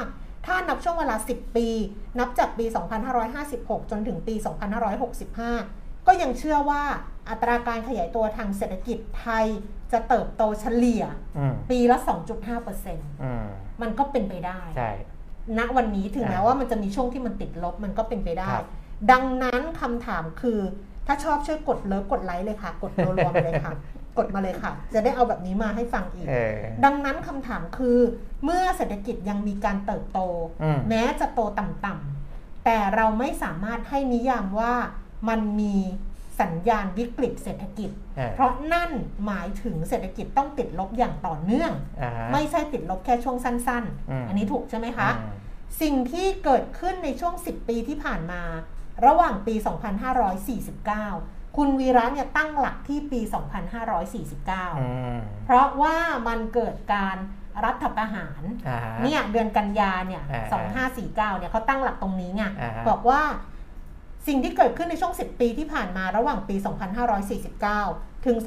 A: ถ้านับช่วงเวลา 10 ปี นับจากปี 2556 จนถึงปี 2565 ก็ยังเชื่อว่าอัตราการขยายตัวทางเศรษฐกิจไทยจะเติบโตเฉลี่ย
B: อืม
A: ปีละ 2.5%
B: อืม
A: มันก็เป็นไปได้
B: ใช่
A: ณวันนี้ถึง
B: อ่า
A: แม้ว่ามันจะมีช่วงที่มันติดลบมันก็เป็นไปได้
B: ครับ
A: ดังนั้นคำถามคือ ถ้าชอบช่วยกดเลิฟกดไลค์เลยค่ะ กดรัวๆมาเลยค่ะ กดมาเลยค่ะ จะได้เอาแบบนี้มาให้ฟังอีก
B: เออ
A: ดังนั้นคำถามคือ เมื่อเศรษฐกิจยังมีการเติบโต
B: อืม
A: แม้จะโตต่ำๆแต่เราไม่สามารถให้นิยามว่ามันมีสัญญาณวิกฤตเศรษฐกิจ
B: เออ
A: เพราะนั่นหมายถึงเศรษฐกิจต้องติดลบอย่างต่อเนื่อง
B: อ่าฮะ
A: ไม่ใช่ติดลบแค่ช่วงสั้น
B: อืม
A: ๆอันนี้ถูกใช่ไหมคะ
B: อืม
A: สิ่งที่เกิดขึ้นในช่วง 10 ปีที่ผ่านมา ระหว่างปี 2549 คุณวีระเนี่ยตั้งหลักที่ปี
B: อื
A: 2549
B: ม
A: เพราะว่ามันเกิดการรัฐประหาร
B: อ่าฮะ
A: เนี่ยเดือนกันยาเนี่ย
B: อ่า
A: 2549เนี่ยเขาตั้งหลักตรงนี้ไง
B: อ่าฮะ
A: บอกว่าสิ่งที่เกิดขึ้นในช่วง 10 ปีที่ผ่านมาระหว่างปี 2549 ถึง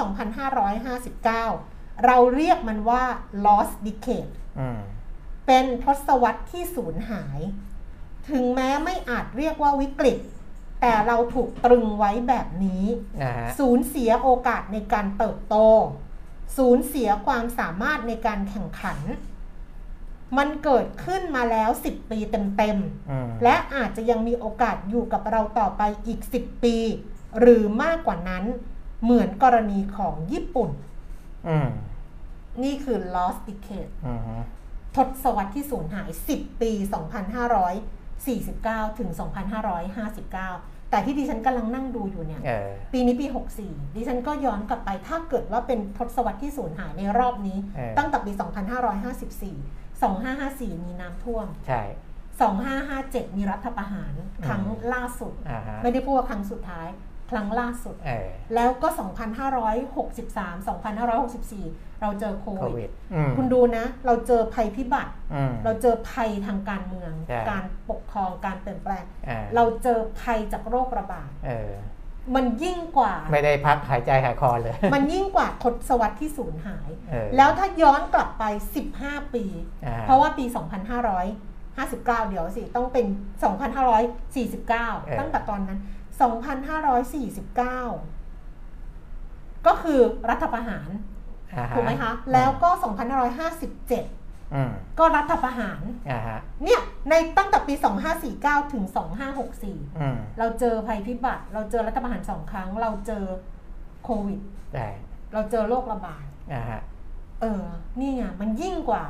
A: 2559 เราเรียกมันว่า lost decade
B: อืม
A: เป็นทศวรรษที่สูญหาย ถึงแม้ไม่อาจเรียกว่าวิกฤต แต่เราถูกตรึงไว้แบบนี้
B: อ่าฮะ
A: สูญเสียโอกาสในการเติบโต สูญเสียความสามารถในการแข่งขัน มันเกิดขึ้นมาแล้ว 10 ปีเต็ม
B: อืม
A: ๆและอาจจะยังมีโอกาสอยู่กับเราต่อไปอีก 10 ปี หรือมากกว่านั้น เหมือนกรณีของญี่ปุ่น
B: อืม
A: นี่คือ lost decade
B: อืม
A: ทศวรรษที่สูญหาย 10 ปี 2549 ถึง 2559 แต่ที่ดิฉันกำลังนั่งดูอยู่เนี่ย
B: เออ
A: ปีนี้ปี 64 ดิฉันก็ย้อนกลับไปถ้าเกิดว่าเป็นทศวรรษที่สูญหายในรอบนี้
B: เออ
A: ตั้งแต่ปี 2554 2554 มีน้ำท่วม
B: ใช่
A: 2557 มีรัฐประหารครั้งล่าสุด
B: อ่าฮะ
A: ไม่ได้พูดว่าครั้งสุดท้าย ครั้งล่าสุด
B: เออ
A: แล้วก็ 2563 2564 เราเจอโค
B: โค
A: วิ
B: วิ
A: ด
B: ดอืม
A: คุณดูนะ เราเจอภัยพิบัติ
B: อืม
A: เราเจอภัยทางการเมือง
B: ใช่
A: การปกครอง การเปลี่ยนแปลง
B: อ่า
A: เราเจอภัยจากโรคระบาด
B: เออ
A: มันยิ่งกว่า
B: ไม่ได้พักหายใจหายคอเลย
A: มันยิ่งกว่าทศวรรษที่สูญหาย
B: เออ
A: แล้วถ้าย้อนกลับไป 15 ปี
B: อ่
A: เพราะว่าปี 2559 เดี๋ยวสิ ต้องเป็น 2549 ตั้งแต่ตอนนั้น 2549 ก็คือรัฐประหาร
B: อ่าฮ
A: ถูกไหมคะ แล้วก็ 2557
B: อืม
A: ก็รัฐประหาร
B: อ่าฮะ
A: เนี่ย ในตั้งแต่ปี 2549 ถึง 2564
B: อืม
A: เราเจอภัยพิบัติ เราเจอรัฐประหารสองครั้ง เราเจอโควิด
B: ใช่
A: เราเจอโรคระบาด
B: อ่าฮะ
A: เออ นี่ไง มันยิ่งกว่า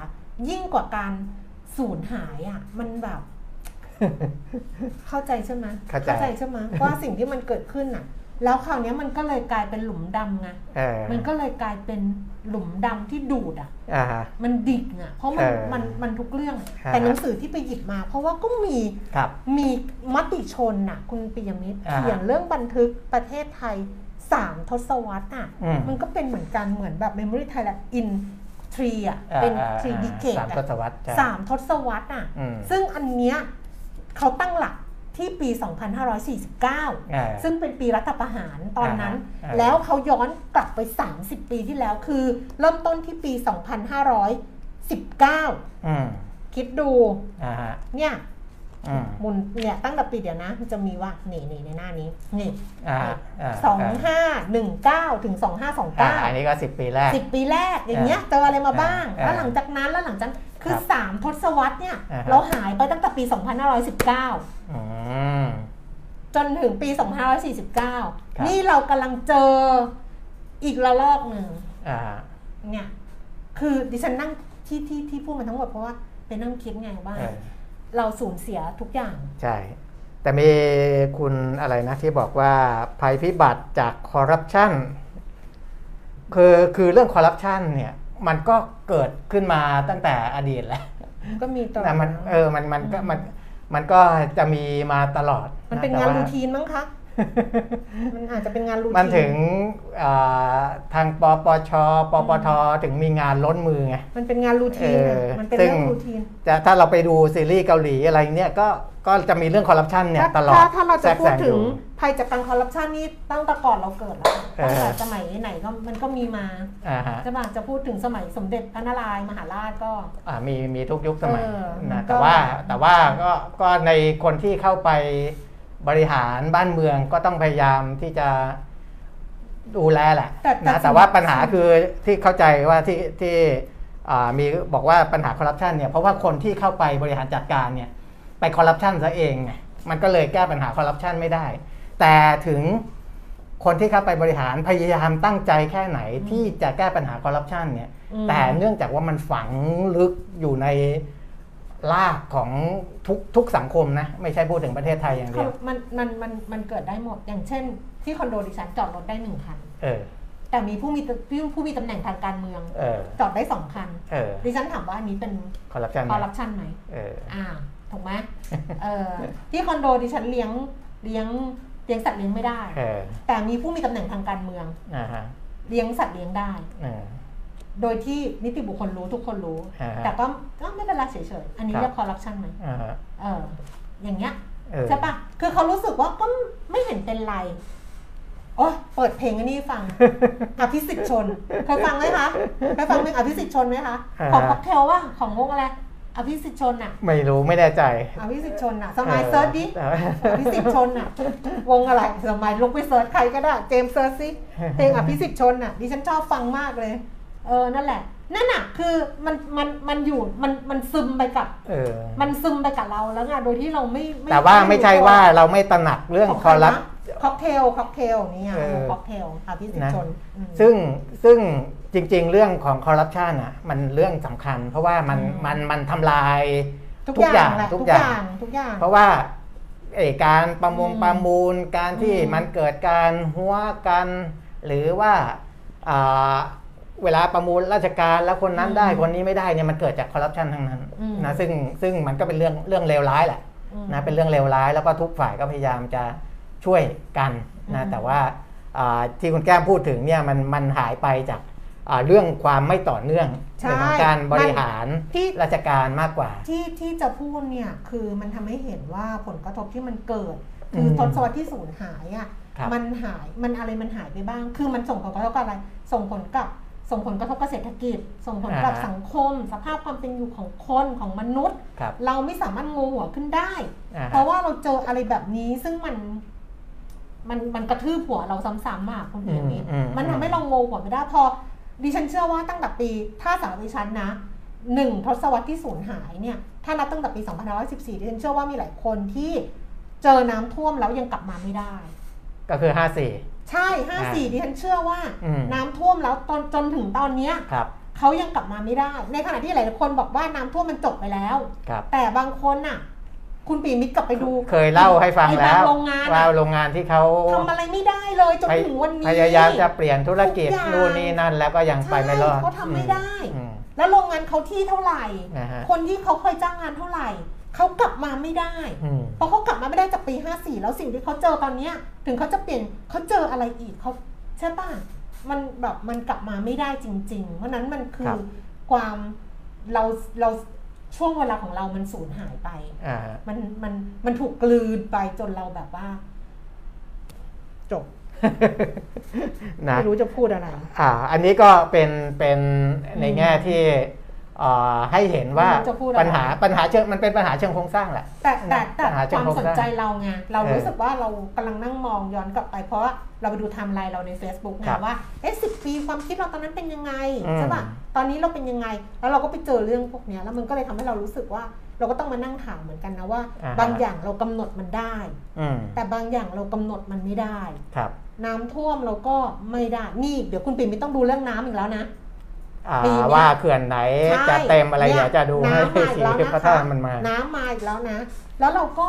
A: ยิ่งกว่าการสูญหายอะ มันแบบ เข้าใจใช่ไหม
B: เข้าใจ
A: ใช่ไหมว่าสิ่งที่มันเกิดขึ้นอะ แล้วคราวเนี้ยมันก็เลยกลายเป็นหลุมดำไง
B: เออ
A: มันก็เลยกลายเป็นหลุมดำที่ดูดอะ
B: อ่าฮะ
A: มันดิ่งอะ เพราะมัน
B: เออ
A: มันมันทุกเรื่อง
B: ฮะ
A: แต่หนังสือที่ไปหยิบมา เพราะว่าก็มี
B: ครับ
A: มีมติชนน่ะ คุณปิยมิตร
B: อ่าฮะ
A: เขียนเรื่องบันทึกประเทศไทยสามทศวรรษอะ
B: อืม
A: มันก็เป็นเหมือนกันเหมือนแบบ Memory Thailand in three อะ
B: อ่า
A: เป็น
B: อ่า
A: three
B: อ่า
A: decade
B: สามท
A: อะ
B: ศวรรษใช่
A: สามทศวรรษอะ
B: อืม
A: ซึ่งอันเนี้ย เขาตั้งหลักที่ปี 2549
B: อ่า
A: ซึ่งเป็นปีรัฐประหารตอนนั้น
B: อ่าฮะ
A: แล้วเขาย้อนกลับไป 30 ปีที่แล้วคือ เริ่มต้นที่ปี 2519
B: อืม
A: คิดดู
B: อ่าฮะ
A: เนี่ย
B: อื ม
A: หมุนเนี่ยตั้งแต่ปีเดียวนะมันจะมีว่านี่นี่ในหน้านี้นี่
B: อ่าา
A: สองห้าหนึ่งเก้าถึงสองห้าสอง
B: อ่า
A: เก้า
B: อันนี้ก็สิบปีแรก
A: สิบปีแรกอย่างเงี้ยเจออะไรมาบ้าง
B: อ่า
A: แล้วหลังจากนั้นแล้วหลังจากนั้นคือ
B: ครับ
A: สามทศวรรษเนี่ย
B: อ่าฮะ
A: เราหายไปตั้งแต่ปี2519
B: อืม
A: จนถึงปี
B: ครับ
A: 2549 นี่เรากำลังเจออีกระลอกหนึ่ง
B: อ่า
A: เนี่ย คือดิฉันนั่งที่ที่ที่พูดมาทั้งหมดเพราะว่าไปนั่งคิดไงว่า
B: เออ
A: เราสูญเสียทุกอย่าง
B: ใช่ แต่มีคุณอะไรนะที่บอกว่าภัยพิบัติจากคอร์รัปชันคือคือเรื่องคอร์รัปชันเนี่ยมันก็เกิดขึ้นมาตั้งแต่อดีตแล้ว
A: ก็มีตลอ
B: แต่
A: ด
B: มันเออมันมันก็มันมันก็จะมีมาตลอด
A: มันเป็น
B: แต่
A: งาน
B: ว่
A: รูทีนมั้งคะ มันอาจจะเป็นงานรูทีน
B: มันถึงอ่าทางปปชปปทถึงมีงานล้นมือไง
A: มันเป็นงานรูทีน
B: เอ
A: อะ
B: อ
A: มันเป็น
B: ซึ่ง
A: เรื่องรูทีน
B: จะถ้าเราไปดูซีรีส์เกาหลีอะไรเนี่ยก็ก็จะมีเรื่องคอร์รัปชันเนี่ย
A: ถ้า
B: ตลอด
A: ถ้าถ้าเราจะ
B: แทรก
A: พู
B: แซ
A: ด
B: ง
A: ถึ
B: องยู่
A: ภัยจากการคอร์รัปชันนี่ตั้งแต่ก่อนเราเกิดแล้ว
B: เออ
A: ตั้งแต่สมัยไหนก็มันก็มีมา
B: อ่าฮะ
A: ใช่ป่ะจะพูดถึงสมัยสมเด็จพระนารายณ์มหาราชก็
B: อ่ามีมีทุกยุคสมัย
A: เออมัน
B: นะ
A: ก็
B: แต่ว่าแต่ว่าก็ก็ในคนที่เข้าไป บริหารบ้านเมืองก็ต้องพยายามที่จะดูแลแหละ
A: แต่แต่
B: นะแต่ว่าปัญหาคือที่เข้าใจว่าที่ที่อ่ามีบอกว่าปัญหาคอร์รัปชันเนี่ยเพราะว่าคนที่เข้าไปบริหารจัดการเนี่ยไปคอร์รัปชันซะเองไงมันก็เลยแก้ปัญหาคอร์รัปชันไม่ได้ แต่ถึงคนที่เข้าไปบริหารพยายามตั้งใจแค่ไหนที่จะแก้ปัญหาคอร์รัปชันเนี่ย
A: อืม
B: แต่เนื่องจากว่ามันฝังลึกอยู่ใน รากของทุกทุกสังคมนะ ไม่ใช่พูดถึงประเทศไทยอย่างเดียว
A: มันมันมันมันเกิดได้หมด อย่างเช่น ที่คอนโดดิฉันจอดรถได้หนึ่งคัน
B: เออ
A: แต่มีผู้มีผู้ผู้มีตำแหน่งทางการเมือง
B: เออ
A: จอดได้สองคัน
B: เออ
A: ดิฉันถามว่าอันนี้เป็น
B: คอร์รัปชัน
A: คอร์รัปชันไหม
B: เออ
A: อ่าถูกไหมเออที่คอนโดดิฉันเลี้ยงเลี้ยงเลี้ยงสัตว์เลี้ยงไม่ได้
B: เออ
A: แต่มีผู้มีตำแหน่งทางการเมือง
B: อ่าฮะ
A: เลี้ยงสัตว์เลี้ยงได้
B: เออ
A: โดยที่นิติบุคคลรู้ทุกคนรู้
B: อ่าฮะ
A: แต่ก็ก็ไม่เป็นไรเฉยๆ อันนี้
B: ครับ
A: เรียกคอร์รัปชันไหม
B: อ่าฮะ
A: เออ อย่างเงี้ย
B: เออ
A: ใช่ปะคือเขารู้สึกว่าก็ไม่เห็นเป็นไร โอ้ยเปิดเพลงอันนี้ฟัง อภิสิทธิ์ชน เคยฟังไหมคะ เคยฟังเพลงอภิสิทธิ์ชนไหมคะของค็อกเทลว่ะของวงอะไร อภิสิทธิ์ชนอะ
B: ไม่รู้ไม่แน่ใจ
A: อภิสิทธิ์ชนอะสมัย search ดิ
B: เออ
A: อภิสิทธิ์ชนอะวงอะไร สมัยลองไป search ใครก็ได้ เจมส์ search สิ เพลงอภิสิทธิ์ชนอะดิฉันชอบฟังมากเลย เออนั่นแหละ นั่นอะคือมันมันมันอยู่มันมันซึมไปกับ
B: เออ
A: มันซึมไปกับเราแล้วไงโดยที่เราไม่
B: แต่ว่าไม่ใช่ว่าเราไม่ตระหนักเรื่อง
A: ของ
B: คอร์รัปชั
A: นะ Cocktail Cocktail นี่ไง
B: เออ
A: ค็อกเทลอภิสิท
B: นะ
A: ธิ์ชนนะอืม
B: ซึ่งซึ่งจริง ๆ เรื่องของคอร์รัปชันอะมันเรื่องสำคัญ เพราะว่ามัน
A: อืม
B: มันมันทำลาย
A: ทุก
B: ทุกอย่าง
A: อย่างแหละ
B: ทุ
A: ทุ
B: ก
A: ก
B: อ
A: อย่างย่างทุกอย่าง
B: เพราะว่าเอ่อการประมง
A: อืม
B: ประมูลการที่
A: อืม
B: มันเกิดการหัวกัน หรือว่าอ่า เวลาประมูลราชการแล้วคนนั้นได้คนนี้ไม่ได้เนี่ยมันเกิดจากคอร์รัปชันทั้งนั้นนะซึ่งซึ่งมันก็เป็นเรื่องเรื่องเลวร้ายแหละ
A: อืม
B: นะเป็นเรื่องเลวร้ายแล้วก็ทุกฝ่ายก็พยายามจะช่วยกันนะ
A: อืม
B: แต่ว่าอ่าที่คุณแก้มพูดถึงเนี่ยมันมันหายไปจากอ่าเรื่องความไม่ต่อเนื่อง
A: ใช่
B: เรื่องของการบริหาร
A: ที่
B: ราชการมากกว่า
A: ที่ที่จะพูดเนี่ยคือมันทำให้เห็นว่าผลกระทบที่มันเกิด คือ
B: ม
A: ทศวรรษที่สูญหายอะ
B: ครับ
A: มันหายมันอะไรมันหายไปบ้าง คือมันส่งผลกระทบกับอะไร ส่งผลกับ ส่งผลกระทบกับเศรษฐกิจ ส่งผลกับ
B: อ่าฮะ
A: สังคม สภาพความเป็นอยู่ของคนของมนุษย์
B: ครับ
A: เราไม่สามารถงงหัวขึ้นได้
B: อ่าฮะ
A: เพราะว่าเราเจออะไรแบบนี้ซึ่งมันมันมันกระทืบหัวเราซ้ำๆมากคุณเอียนี้
B: อืมอืม
A: มันทำให้เรางงหัวไม่ได้พอดิฉันเชื่อว่าตั้งแต่ปีถ้าสำหรับดิฉันนะหนึ่งทศวรรษที่สูญหายเนี่ย ถ้านับตั้งแต่ปี 2514ดิฉันเชื่อว่ามีหลายคนที่เจอน้ำท่วมแล้วยังกลับมาไม่ได้
B: ก็คือห้าสี่
A: ใช่ 54 ดิฉันเชื่อว่า
B: อืม
A: น้ำท่วมแล้วตอนจนถึงตอนเนี้ย
B: ครับ
A: เขายังกลับมาไม่ได้ ในขณะที่หลายๆคนบอกว่าน้ำท่วมมันจบไปแล้ว
B: ครับ
A: แต่บางคนน่ะ คุณปีมิตรกลับไปดู
B: เคยเล่าให้ฟัง
A: ไอ้
B: แล้ว
A: บาโรงงาน
B: ว่า
A: อะ
B: โรงงานที่เขา
A: ทำอะไรไม่ได้เลยจน
B: พย
A: ถึงวันนี้
B: พยายามจะเปลี่ยนธุรกิจ
A: ทุกอย่าง
B: นู่นนี่นั่นแล้วก็ยังไปไม่รอด
A: ใช่เขาทำไม่ได้
B: อืม
A: แล้วโรงงานเขาที่เท่าไหร่
B: นะฮะ
A: คนที่เขาเคยจ้างงานเท่าไหร่ เขากลับมาไม่ได้
B: อืม
A: เพราะเขากลับมาไม่ได้จากปี 54 แล้วสิ่งที่เขาเจอตอนเนี้ยถึงเขาจะเปลี่ยนเขาเจออะไรอีกเขาใช่ป่ะมันแบบมันกลับมาไม่ได้จริง ๆ เพราะฉะนั้นมันคือความเราเราช่วงเวลาของเรามันสูญหายไป
B: อ่า
A: มันมันมันถูกกลืนไปจนเราแบบว่า จบ
B: นะ
A: ไม่รู้จะพูดอะไร
B: อ่า อันนี้ก็เป็นเป็นในแง่ที่เอ่อ ให้เห็นว่า
A: ไม่รู้จะพูดอะไร
B: ปัญหาปัญหาเชิงมันเป็นปัญหาเชิงโครงสร้างแหละ
A: แต่แต่แต่
B: ปัญหาเชิ
A: ค
B: ง
A: วาม
B: โครง
A: สน
B: สร้าง
A: ใจเราไงเรา
B: เออ
A: รู้สึกว่าเรากำลังนั่งมองย้อนกลับไปเพราะว่าเราไปดูไทม์ไลน์เราใน Facebook ไง
B: ครับ
A: ว่าเอ๊ะสิปีความคิดเราตอนนั้นเป็นยังไง
B: อืม
A: ใช่ป่ะตอนนี้เราเป็นยังไง แล้วเราก็ไปเจอเรื่องพวกเนี้ยแล้วมันก็เลยทำให้เรารู้สึกว่าเราก็ต้องมานั่งถามเหมือนกันนะว่า บางอย่างเรากำหนดมันได้
B: อืม
A: แต่บางอย่างเรากำหนดมันไม่ได้
B: ครับ
A: น้ำท่วมเราก็ไม่ได้นี่เดี๋ยวคุณปิ่มไม่ต้องดูเรื่องน้ำอีกแล้วนะ
B: อ่า
A: ปีเนี้ย
B: ว่าเขื่อนไหน
A: ใช่
B: จะเต็มอะไร
A: นี่
B: เดี๋ยวจะดูให้
A: น้ำมาอี
B: สี
A: กแล้ว
B: เพ
A: นะ
B: ราะถ้า
A: คะ
B: มันมา
A: น้ำมาอีกแล้วนะ แล้วเราก็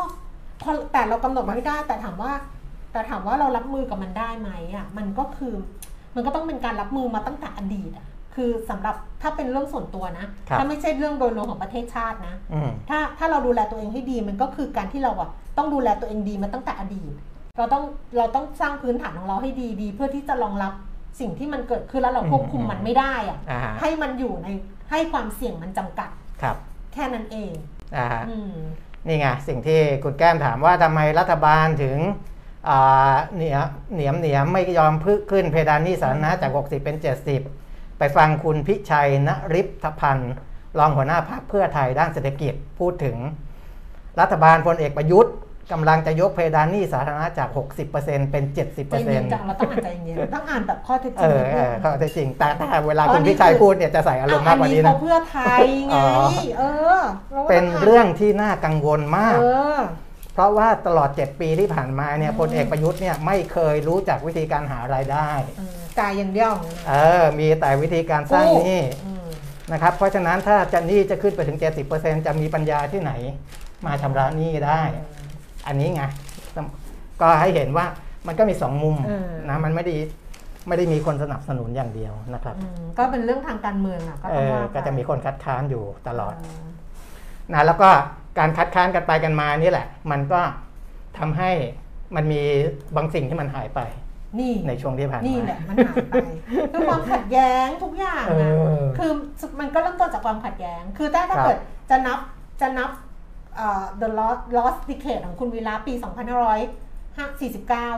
A: พอแต่เรากำหนดมันไม่ได้ แต่ถามว่า แต่ถามว่าเรารับมือกับมันได้ไหมอะ มันก็คือ มันก็ต้องเป็นการรับมือมาตั้งแต่อดีตอะคือสำหรับถ้าเป็นเรื่องส่วนตัวนะ
B: ครับ
A: ถ้าไม่ใช่เรื่องโดยรวมของประเทศชาตินะ
B: อืม
A: ถ้าถ้าเราดูแลตัวเองให้ดีมันก็คือการที่เราอะต้องดูแลตัวเองดีมาตั้งแต่อดีต เราต้องเราต้องสร้างพื้นฐานของเราให้ดีดี เพื่อที่จะรองรับ สิ่งที่มันเกิดขึ้นแล้วเราควบคุมมันไม่ได้อะ
B: อ่าฮะ
A: ให้มันอยู่ในให้ความเสี่ยงมันจำกัด
B: ครับ
A: แค่นั้นเอง
B: อ่าฮะ
A: อืม
B: นี่ไงสิ่งที่คุณแก้มถามว่าทำไมรัฐบาลถึงอ่าเหนียเหนียมเหนียมไม่ยอมพึ่ขึ้นเพดานหนี้สาธารณะจาก 60 เป็น 70 ไปฟังคุณพิชัยนริพพันธ์รองหัวหน้าพรรคเพื่อไทยด้านเศรษฐกิจพูดถึง รัฐบาลพลเอกประยุทธ์ กำลังจะยกเพดานหนี้สาธารณะจาก 60%เป็น
A: ใจเย็นจังเราต้องอ่านใจเย็นต้องอ่านแบบข้อเท็จจ
B: เอ
A: ริง
B: อ
A: นิด
B: เอ
A: นึ
B: องเขาแต่จริง แต่แต่เวลา
A: อ๋อ
B: คุณ
A: นี่
B: พิชัย
A: คือ
B: พูดเนี่ยจะใส่อารมณ์มากกว่านี้
A: อั
B: นะ
A: เขาเพื่อไทยไง
B: อ๋อ
A: เออราก็
B: เป็น
A: ต้า
B: เรื่องที่น่ากังวลมาก
A: เออ
B: เพราะว่าตลอด 7 ปีที่ผ่านมาเนี่ย
A: อืม
B: พลเอกประยุทธ์เนี่ยไม่เคยรู้จักวิธีการหารายได้
A: เออจ่ายอย่างเดียว
B: เออ มีแต่วิธีการสร้างหนี้
A: อืม
B: นะครับ เพราะฉะนั้นถ้าจะหนี้จะขึ้นไปถึง 70%จะมีปัญญาที่ไหน มาชำระหนี้ได้ อันนี้ไงก็ให้เห็นว่ามันก็มีสองมุม
A: เออ
B: นะมันไม่ได้ไม่ได้มีคนสนับสนุนอย่างเดียวนะครับ
A: อืมก็เป็นเรื่องทางการเมืองอะก็
B: เอ
A: ต้อง
B: อ
A: ว่าไป
B: ก็จะมีคนคัดค้านอยู่ตลอด
A: เนะ
B: แล้วก็การคัดค้านกันไปกันมานี่แหละ มันก็ทำให้มันมีบางสิ่งที่มันหายไป
A: นี่
B: ในช่วงที่ผ่านมา
A: นี่แหละมันหายไปคือความขัดแย้งทุกอย่าง
B: เอ
A: นะ
B: อ
A: คือมันก็เริ่มต้นจากความขัดแย้ง คือถ้าถ้า
B: ครับ
A: เกิดจะนับจะนับเอ่อ the lost lost decade ของคุณวีระปี 2549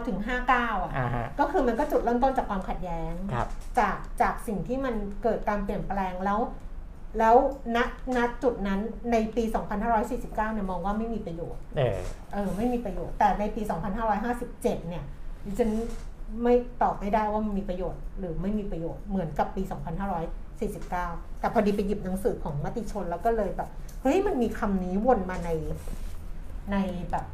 A: ถึง 59 อะ
B: อ่าฮะ
A: ก็คือมันก็จุดเริ่มต้นจากความขัดแย้ง
B: ครับ
A: จากจากสิ่งที่มันเกิดการเปลี่ยนแปลงแล้ว แล้วณณจุดนั้นในปี 2549 เนี่ยมองว่าไม่มีประโยชน์
B: เออ
A: เออไม่มีประโยชน์ แต่ในปี 2557 เนี่ยดิฉันไม่ตอบไม่ได้ว่ามันมีประโยชน์ หรือไม่มีประโยชน์เหมือนกับปี 2549 แต่พอดีไปหยิบหนังสือของมติชนแล้วก็เลยแบบ เฮ้ยมันมีคำนี้วนมาในในแบบ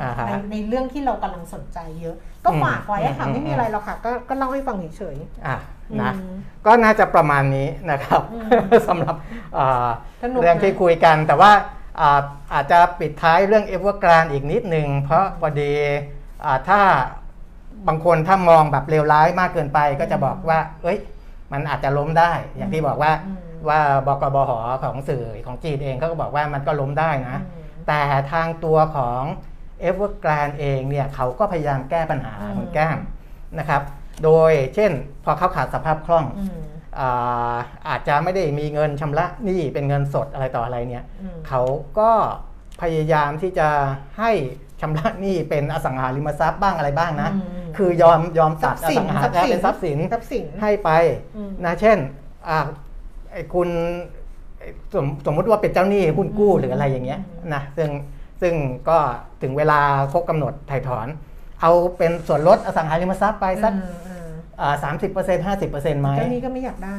B: อ่าฮะ
A: ในในเรื่องที่เรากำลังสนใจเยอะ ก็
B: อืม
A: ฝากไว้อะค่ะ
B: อืม
A: ไม่มีอะไรหรอกค่ะ ก็ก็เล่าให้ฟังเฉย
B: อะ
A: ๆ
B: นะ
A: อืม
B: ก็น่าจะประมาณนี้นะครับ
A: อืม
B: สำหรับอ่า
A: สนุกนะ
B: เรื่องที่คุยกัน แต่ว่าอ่าอาจจะปิดท้ายเรื่องเอเวอร์กรานอีกนิดนึง เพราะพอดีอ่าถ้าบางคนถ้ามองแบบเลวร้ายมากเกินไป ก็จะบอกว่า เอ้ย มันอาจจะล้มได้ อย่างที่บอกว่า
A: อืม
B: ว่าบกบหของสื่อของจีนเองเขาก็บอกว่ามันก็ล้มได้นะ
A: อืม
B: แต่ทางตัวของเอเวอร์แกรนด์เองเนี่ยเขาก็พยายามแก้ปัญหา
A: อืม
B: คุณแก้มนะครับ โดยเช่นพอเขาขาดสภาพคล่อง
A: อืม
B: อาอาจจะไม่ได้มีเงินชำระหนี้เป็นเงินสดอะไรต่ออะไรเนี่ย
A: อืม
B: เขาก็พยายามที่จะให้ชำระหนี้เป็นอสังหาริมทรัพย์บ้างอะไรบ้างนะ
A: อืม
B: คือยอมยอม
A: ทรั
B: ตั
A: พ
B: ด
A: ย์
B: อ
A: สิน
B: สังหา
A: ทรัพย์สิน
B: เป็นทรัพย์สิน
A: ทรัพย์สิน
B: ให้ไป
A: อืม
B: นะเช่นอ่าไอ้ คุณไอ้สมสมมุติว่าเป็นเจ้าหนี้หุ้นกู้หรืออะไรอย่างเงี้ยนะซึ่งซึ่งก็ถึงเวลาครบกำหนดถ่ายถอน เอาเป็นส่วนลดอสังหาริมทรัพย์ไปสัก
A: อืมอืม
B: สามสิบเปอร์เซ็นต์ห้าสิบเปอร์เซ็นต์ไหม
A: เจ้านี้ก็ไม่อยากได้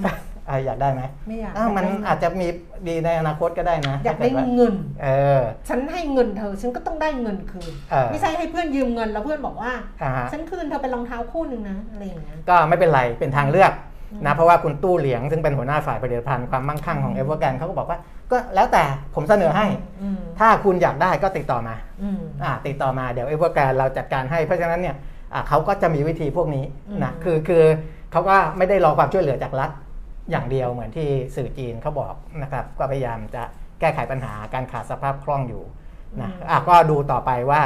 B: อ่าอยากได้ไหม
A: ไม่อยาก
B: อ้าวมัน
A: ยกได้
B: อาจจะมีดีในอนาคตก็ได้นะ
A: อยากได้
B: ถ้เว่
A: เงิน
B: เออ
A: ฉันให้เงินเธอ ฉันก็ต้องได้เงินคืน
B: เออ
A: ไม่ใช่ให้เพื่อนยืมเงินแล้วเพื่อนบอกว่า
B: อ่าฮะ
A: ฉันคืนเธอเป็นรองเท้าคู่หนึ่งนะอะไรอย่างเงี้ย
B: ก็ไม่เป็นไร เป็นทางเลือก
A: อืม
B: นะเพราะว่าคุณตู้เหลียงซึ่งเป็นหัวหน้าฝ่ายผลิตภัณฑ์ความมั่งคั่งของเอเวอร์แกรนด์เขาก็บอกว่าก็แล้วแต่ผมเสนอให้
A: อืม
B: ถ้าคุณอยากได้ก็ติดต่อมา
A: อืม
B: อ่าติดต่อมาเดี๋ยวเอเวอร์แกรนด์เราจัดการให้เพราะฉะนั้นเนี่ยอ่าเขาก็จะมีวิธีพวกนี้นะ
A: อืม
B: คือคือเขาก็ไม่ได้รอความช่วยเหลือจากรัฐอย่างเดียวเหมือนที่สื่อจีนเขาบอกนะครับก็พยายามจะแก้ไขปัญหาการขาดสภาพคล่องอยู่นะอะก็ดูต่อไปว่า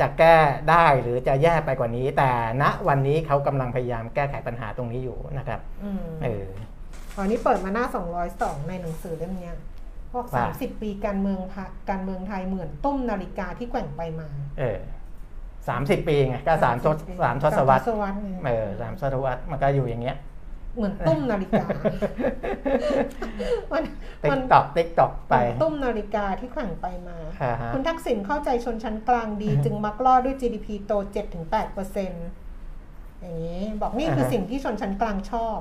B: จะแก้ได้หรือจะแย่ไปกว่านี้ แต่ณวันนี้เขากำลังพยายามแก้ไขปัญหาตรงนี้อยู่นะครับ
A: อืม
B: เออ
A: ตอนนี้เปิดมาหน้า 202 ในหนังสือเล่มเนี้ยพวก
B: ว่า
A: 30 ปีการเมืองพระการเมืองไทยเหมือนตุ้มนาฬิกาที่แกว่งไปมา
B: เออสามสิบปีไงก็สามทศสามทศวรรษ
A: สามทศวรรษไง
B: เออสามทศวรรษมันก็อยู่อย่างเงี้ย
A: เหมือนตุ้มนาฬิกา มัน
B: ติ๊
A: มั
B: ก
A: น
B: ตอกติ๊กตอก
A: เห
B: ไป
A: มือนตุ้มนาฬิกาที่แข่งไปมา
B: อ่าฮะ
A: คุณทักษิณเข้าใจชนชั้นกลางดี จึงมักล่อด้วย GDP โต 7-8%อย่างนี้ บอกนี่คือสิ่งที่ชนชั้นกลางชอบ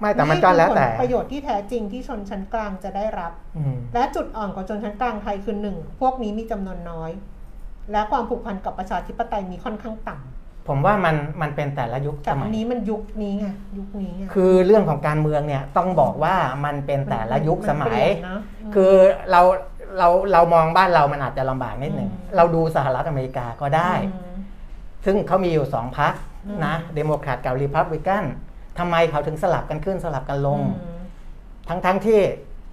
B: ไม่แต่มันก็แล้วแต่
A: นี่คือผประโยชน์ที่แท้จริงที่ชนชั้นกลางจะได้รับ
B: อืม
A: และจุดอ่อนของชนชั้นกลางไทยคือหนึ่งพวกนี้มีจำนวนน้อย และความผูกพันกับประชาธิปไตยมีค่อนข้างต่ำ
B: ผมว่ามันมันเป็นแต่ละยุค
A: แต่
B: สมั
A: อั
B: ย
A: นนี้มันยุคนี้ไงยุคนี้ไง
B: คือเรื่องของการเมืองเนี่ยต้องบอกว่ามันเป็นแต่ละยุคสมั
A: นเปลี่ยนนะมัน
B: คือเราเราเรามองบ้านเรามันอาจจะลำบากนิดหนึ่ง
A: อืม
B: เราดูสหรัฐอเมริกาก็ได้
A: อืม
B: ซึ่งเขามีอยู่สองพรรค
A: อืม
B: นะเดโมแครตกับรีพับลิกันทำไมเขาถึงสลับกันขึ้นสลับกันลง
A: อืม
B: ทั้งทั้งที่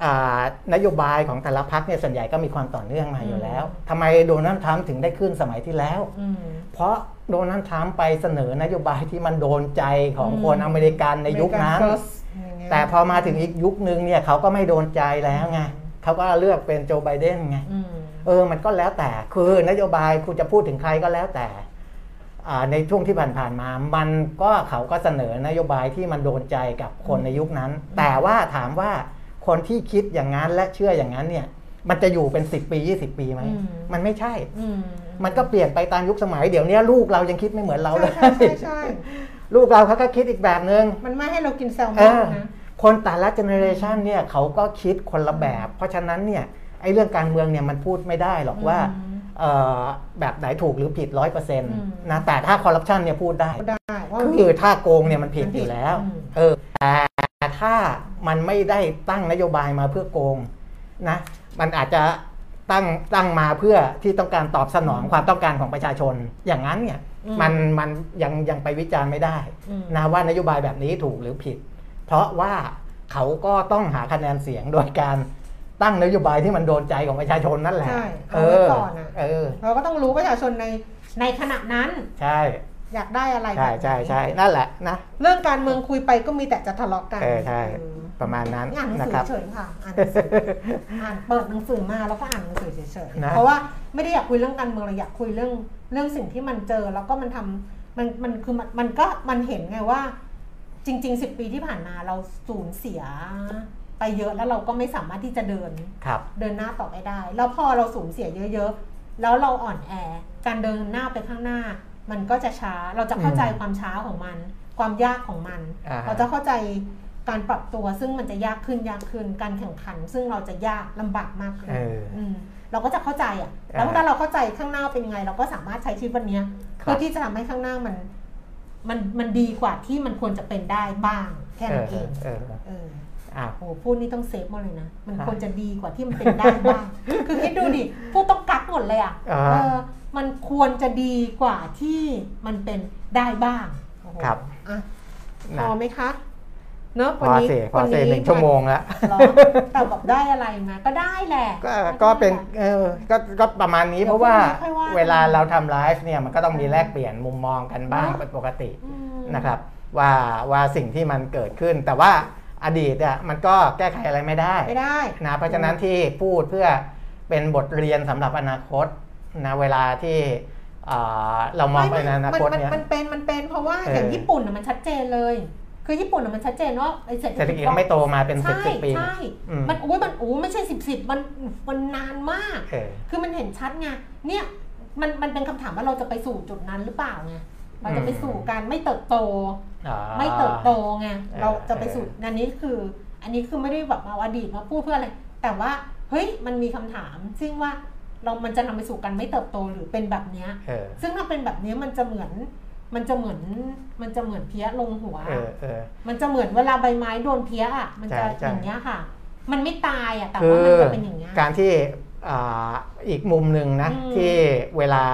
B: อ่านโยบายของแต่ละพรรคเนี่ยส่วนใหญ่ก็มีความต่อเนื่องมาอยู่แล้วทำไมโดนัลด์ทรัมป์ถึงได้ขึ้นสมัยที่แล้ว
A: อืม
B: เพราะ โดนัลด์ทรัมป์ไปเสนอนโยบายที่มันโดนใจของ
A: อืม
B: คนอเมริกันในยุคนั้น
A: American First อย่างเงี้ย
B: แต่พอมาถึงอีกยุคนึงเนี่ยเขาก็ไม่โดนใจแล้วไงเขาก็เลือกเป็นโจไบเดนไง
A: อืม
B: เออมันก็แล้วแต่คือนโยบายคุณจะพูดถึงใครก็แล้วแต่อ่าในช่วงที่ผ่านๆมา มันก็เขาก็เสนอนโยบายที่มันโดนใจกับคนในยุคนั้น แต่ว่าถามว่าคนที่คิดอย่างนั้นและเชื่ออย่างนั้นเนี่ย มันจะอยู่เป็น 10 ปี 20 ปีไหม
A: อืม
B: มันไม่ใช่
A: อื ม
B: มันก็เปลี่ยนไปตามยุคสมัยเดี๋ยวนี้ลูกเรายังคิดไม่เหมือนเราเล
A: ใช่
B: ย
A: ใช่ใช่ใช่
B: ลูกเราเขาก็คิดอีกแบบนึง
A: มันไม่ให้เรากินแซลม
B: เอ
A: อน
B: อ
A: นะ
B: คนแต่ละเจเนอเรชันเนี่ยเขาก็คิดคนละแบบ เพราะฉะนั้นเนี่ยไอ้เรื่องการเมืองเนี่ยมันพูดไม่ได้หรอกว่า
A: อืม
B: เอ่อแบบไหนถูกหรือผิดร้อยเปอร์เซ็นต์
A: อืม
B: นะแต่ถ้าคอร์รัปชันเนี่ยพูดได้
A: ได้ว่า
B: คือถ้าโกงเนี่ยมันผิด
A: มัน
B: อ
A: ผิด
B: ยู่แล้ว
A: อืม
B: เออแต่ถ้ามันไม่ได้ตั้งนโยบายมาเพื่อโกงนะมันอาจจะ ตั้งตั้งมาเพื่อที่ต้องการตอบสนองความต้องการของประชาชน อย่างนั้นเนี่ย
A: อืม
B: มันมันยังยังไปวิจารณ์ไม่ได้
A: อืม
B: นะว่านโยบายแบบนี้ถูกหรือผิด เพราะว่าเขาก็ต้องหาคะแนนเสียงโดยการตั้งนโยบายที่มันโดนใจของประชาชนนั่นแหละ
A: ใช่
B: เอ
A: เอาไว้
B: อ
A: ก่อนอะ
B: เออ
A: เราก็ต้องรู้ประชาชนในในขณะนั้น
B: ใช่
A: อยากได้อะไร
B: ใช่
A: แบบไหน
B: ใช่ใช่นั่นแหละนะ
A: เรื่องการเมืองคุยไปก็มีแต่จะทะเลาะกัน
B: เออใช่
A: เออ
B: ประมาณนั้น
A: อ่านหนัง
B: นะ
A: สือ
B: ครับ
A: เฉยๆค่ะอ่านหนังสืออ่านเปิดหนังสือมาแล้วก็อ่านหนังสือเฉย
B: นะ
A: ๆเพราะว่าไม่ได้อยากคุยเรื่องการเมืองเราอยากคุยเรื่องเรื่องสิ่งที่มันเจอแล้วก็มันทำมันมันคือมันมันก็มันเห็นไงว่า จริงๆสิบปีที่ผ่านมาเราสูญเสียไปเยอะแล้วเราก็ไม่สามารถที่จะเดิน
B: ครับ
A: เดินหน้าต่อไปได้ แล้วพอเราสูญเสียเยอะๆแล้วเราอ่อนแอการเดินหน้าไปข้างหน้า มันก็จะช้าเราจะเข้าใจ
B: อืม
A: ความช้าของมัน ความยากของมัน
B: อ่าฮะ
A: เราจะเข้าใจ การปรับตัวซึ่งมันจะยากขึ้นยากขึ้นการแข่งขัน ซึ่งเราจะยากลำบากมากขึ้น
B: เออ
A: มเราก็จะเข้าใจอะแล้ว
B: อ่า
A: ถ้าเราเข้าใจข้างหน้าเป็นยังไง เราก็สามารถใช้ชีวิตวันเนี้ย
B: ครับ
A: เพื่อที่จะทำให้ข้างหน้ามัน มันมันดีกว่าที่มันควรจะเป็นได้บ้างแค่
B: เอ
A: นั้
B: อน
A: เอง
B: เออ
A: เออ
B: อ้าว
A: โอ้พูดนี่ต้องเซฟหมดเลยนะ มัน
B: ครับ
A: ควรจะดีกว่าที่มันเป็นได้บ้าง คือคิดดูดิ พูดต้องกักหมดเลยอะ
B: อ่า
A: เออมันควรจะดีกว่าที่มันเป็นได้บ้างโอ้โห
B: ครับ
A: อะพ
B: นะ
A: อไหมคะ เนอะ
B: พ
A: วัน
B: อ
A: นี้
B: เสียพอเสีย
A: วั
B: หนึ่งชั่วโมงแล้ว
A: เหรอแต่แบบได้อะไรมาก็ได้แหละ
B: ก็ก็เป็นเออก็ก็ประมาณนี้
A: เดี๋ยว
B: เพราะว่า
A: พรุ่งนี้ค่อยว่ากัน
B: เวลาเราทำไลฟ์เนี่ยมันก็ต้องมีแลกเปลี่ยนมุมมองกันบ้าง
A: เนอะ
B: เป็นปกติ
A: อืม
B: นะครับว่าว่าสิ่งที่มันเกิดขึ้น แต่ว่าอดีตอะมันก็แก้ไขอะไรไม่ได้
A: ไม่ได้
B: นะเพราะฉะนั้นที่พูดเพื่อเป็นบทเรียนสำหรับอนาคตนะเวลาที่อ่าเรามองไปในอนาคต
A: มัน
B: เนี่ย
A: มันเป็นมันเป็นเพราะว่า
B: เออ
A: อ
B: อย่าง
A: ญี่ปุ่นน่ะมันชัดเจนเลย คือญี่ปุ่นน่ะมันชัดเจนว่าไอ้เศรษฐ
B: เศรษฐ
A: กิ
B: กิ
A: จ
B: จเขาไม่โตมาเป็นสิบ
A: ใช่
B: สิบปี
A: ใช่
B: อืม
A: มันโอ้ยมันโอ้ไม่ใช่สิบสิบมันมันนานมาก
B: เออ
A: คือมันเห็นชัดไงเนี่ยมันมันเป็นคำถามว่าเราจะไปสู่จุดนั้นหรือเปล่าไงเราจะไปสู่การไม่เติบโต
B: อ่า
A: ไม่เติบโตไง
B: เออ
A: เราจะไปสู่อันนี้คือ อันนี้คือไม่ได้แบบเอาอดีตมาพูดเพื่ออะไร แต่ว่าเฮ้ยมันมีคำถามซึ่งว่าเรามันจะนำไปสู่การไม่เติบโตหรือเป็นแบบเนี้ย
B: เออ
A: ซึ่งถ้าเป็นแบบนี้มันจะเหมือน มันจะเหมือนมันจะเหมือนเพี้ยลงหัว
B: เออเออ
A: มันจะเหมือนเวลาใบไม้โดนเพี้ยอะ มันจะ
B: ใช่ใช่
A: อย่างเงี้ยค่ะ มันไม่ตายอะแต่
B: คื
A: ว่า
B: อ
A: มันจะเป็นอย่างเงี้ย
B: การที่อ่าอีกมุมหนึ่งนะ
A: อืม
B: ที่เวลา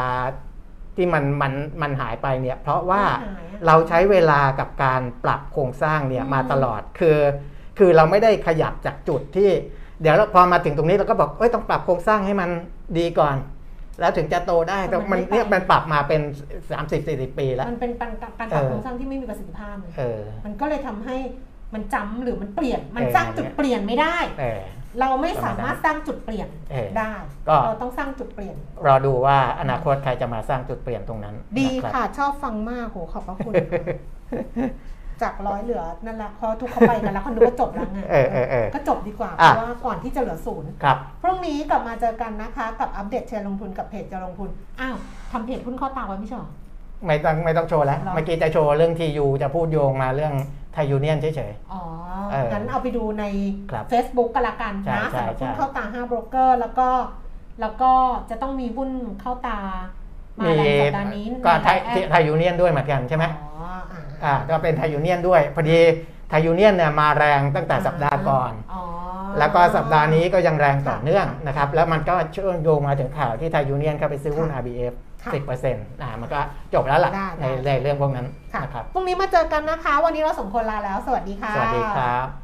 B: ที่มันมันมันหายไปเนี่ย เพราะว่า
A: มันหายอะ
B: เราใช้เวลากับการปรับโครงสร้างเนี่ย
A: อืม
B: มาตลอดคือ คือเราไม่ได้ขยับจากจุดที่ เดี๋ยวเราพอมาถึงตรงนี้เราก็บอกเอ้ยต้องปรับโครงสร้างให้มันดีก่อน แล้วถึงจะโตได้แต่มันเนี่ยมันปรับมาเป็น 30 40 ปีแล้ว
A: มันเป็นการการการปรับโครงสร้างที่ไม่มีประสิทธิภาพเลย
B: เออ
A: มันก็เลยทำให้มันจำหรือมันเปลี่ยน มัน
B: เออ
A: สร้างจุดเปลี่ยนไม่ได้
B: เออ
A: เราไม่สามารถสร้างจุดเปลี่ยน
B: เออ
A: ได้
B: ก็
A: เราต้องสร้างจุดเปลี่ยน
B: รอดูว่าอนาคตใครจะมาสร้างจุดเปลี่ยนตรงนั้น
A: ดี
B: นรับ
A: ค่ะ ชอบฟังมากโหขอบพระคุณ จากร้อยเหลือนั่นแหละพอทุกเขาไปกันแล้วเขานึกว่าจบแล้วไง
B: เออเออเออ
A: ก็จบดีกว่า เพ
B: อะ
A: ราะว่าก่อนที่จะเหลือศูนย์
B: ครับ
A: พรุ่งนี้กลับมาเจอกันนะคะ กับอัปเดตเชิญลงทุนกับเพจจะลงทุน อ้าวทำเพจหุ้นเข้าตาไว้ไม่ใช่เหรอ
B: ไม่ต้องไม่ต้องโชว์แล้ว
A: หรอ
B: เมื่อกี้จะโชว์เรื่องทียูจะพูดโยงมาเรื่องไทยยูเนียนเฉย
A: อ๋อ
B: เออ
A: งั้นเอาไปดูใน
B: ครับ
A: Facebook กันละกัน
B: ใช่
A: นะ
B: ใช่
A: สำหรับหุ้น
B: ใช่
A: เข้าตา5โบรกเกอร์แล้วก็แล้วก็จะต้องมีหุ้นเข้าตา
B: ๆ
A: มา
B: มี
A: แรงสัปดาห์นี้
B: ก็ไทย
A: ในแอป
B: ไทยยูเนียนด้วยเหมือนกันใช่ไหม
A: อ๋ออ่า
B: อ่าก็เป็นไทยยูเนียนด้วยพอดีไทยยูเนียนเนี่ยมาแรงตั้งแต่สัปดาห์ก่อน
A: อ๋อ
B: แล้วก็สัปดาห์นี้ก็ยังแรงต่อ
A: ค่ะ
B: เนื่องนะครับ แล้วมันก็เชื่อมโยงมาถึงข่าวที่ไทยยูเนียนเข้าไปซื้อหุ้น
A: ค่ะ
B: RBF
A: ค่ะ
B: 10%อ่ามันก็จบแล้วล่ะ
A: ได้
B: ใน
A: ได้
B: ในเรื่องพวกนั้น
A: ค่ะ
B: นะครับ
A: พรุ่งนี้มาเจอกันนะคะ วันนี้เราสองคนลาแล้ว สวัสดีค่ะ
B: สวัสดีครับ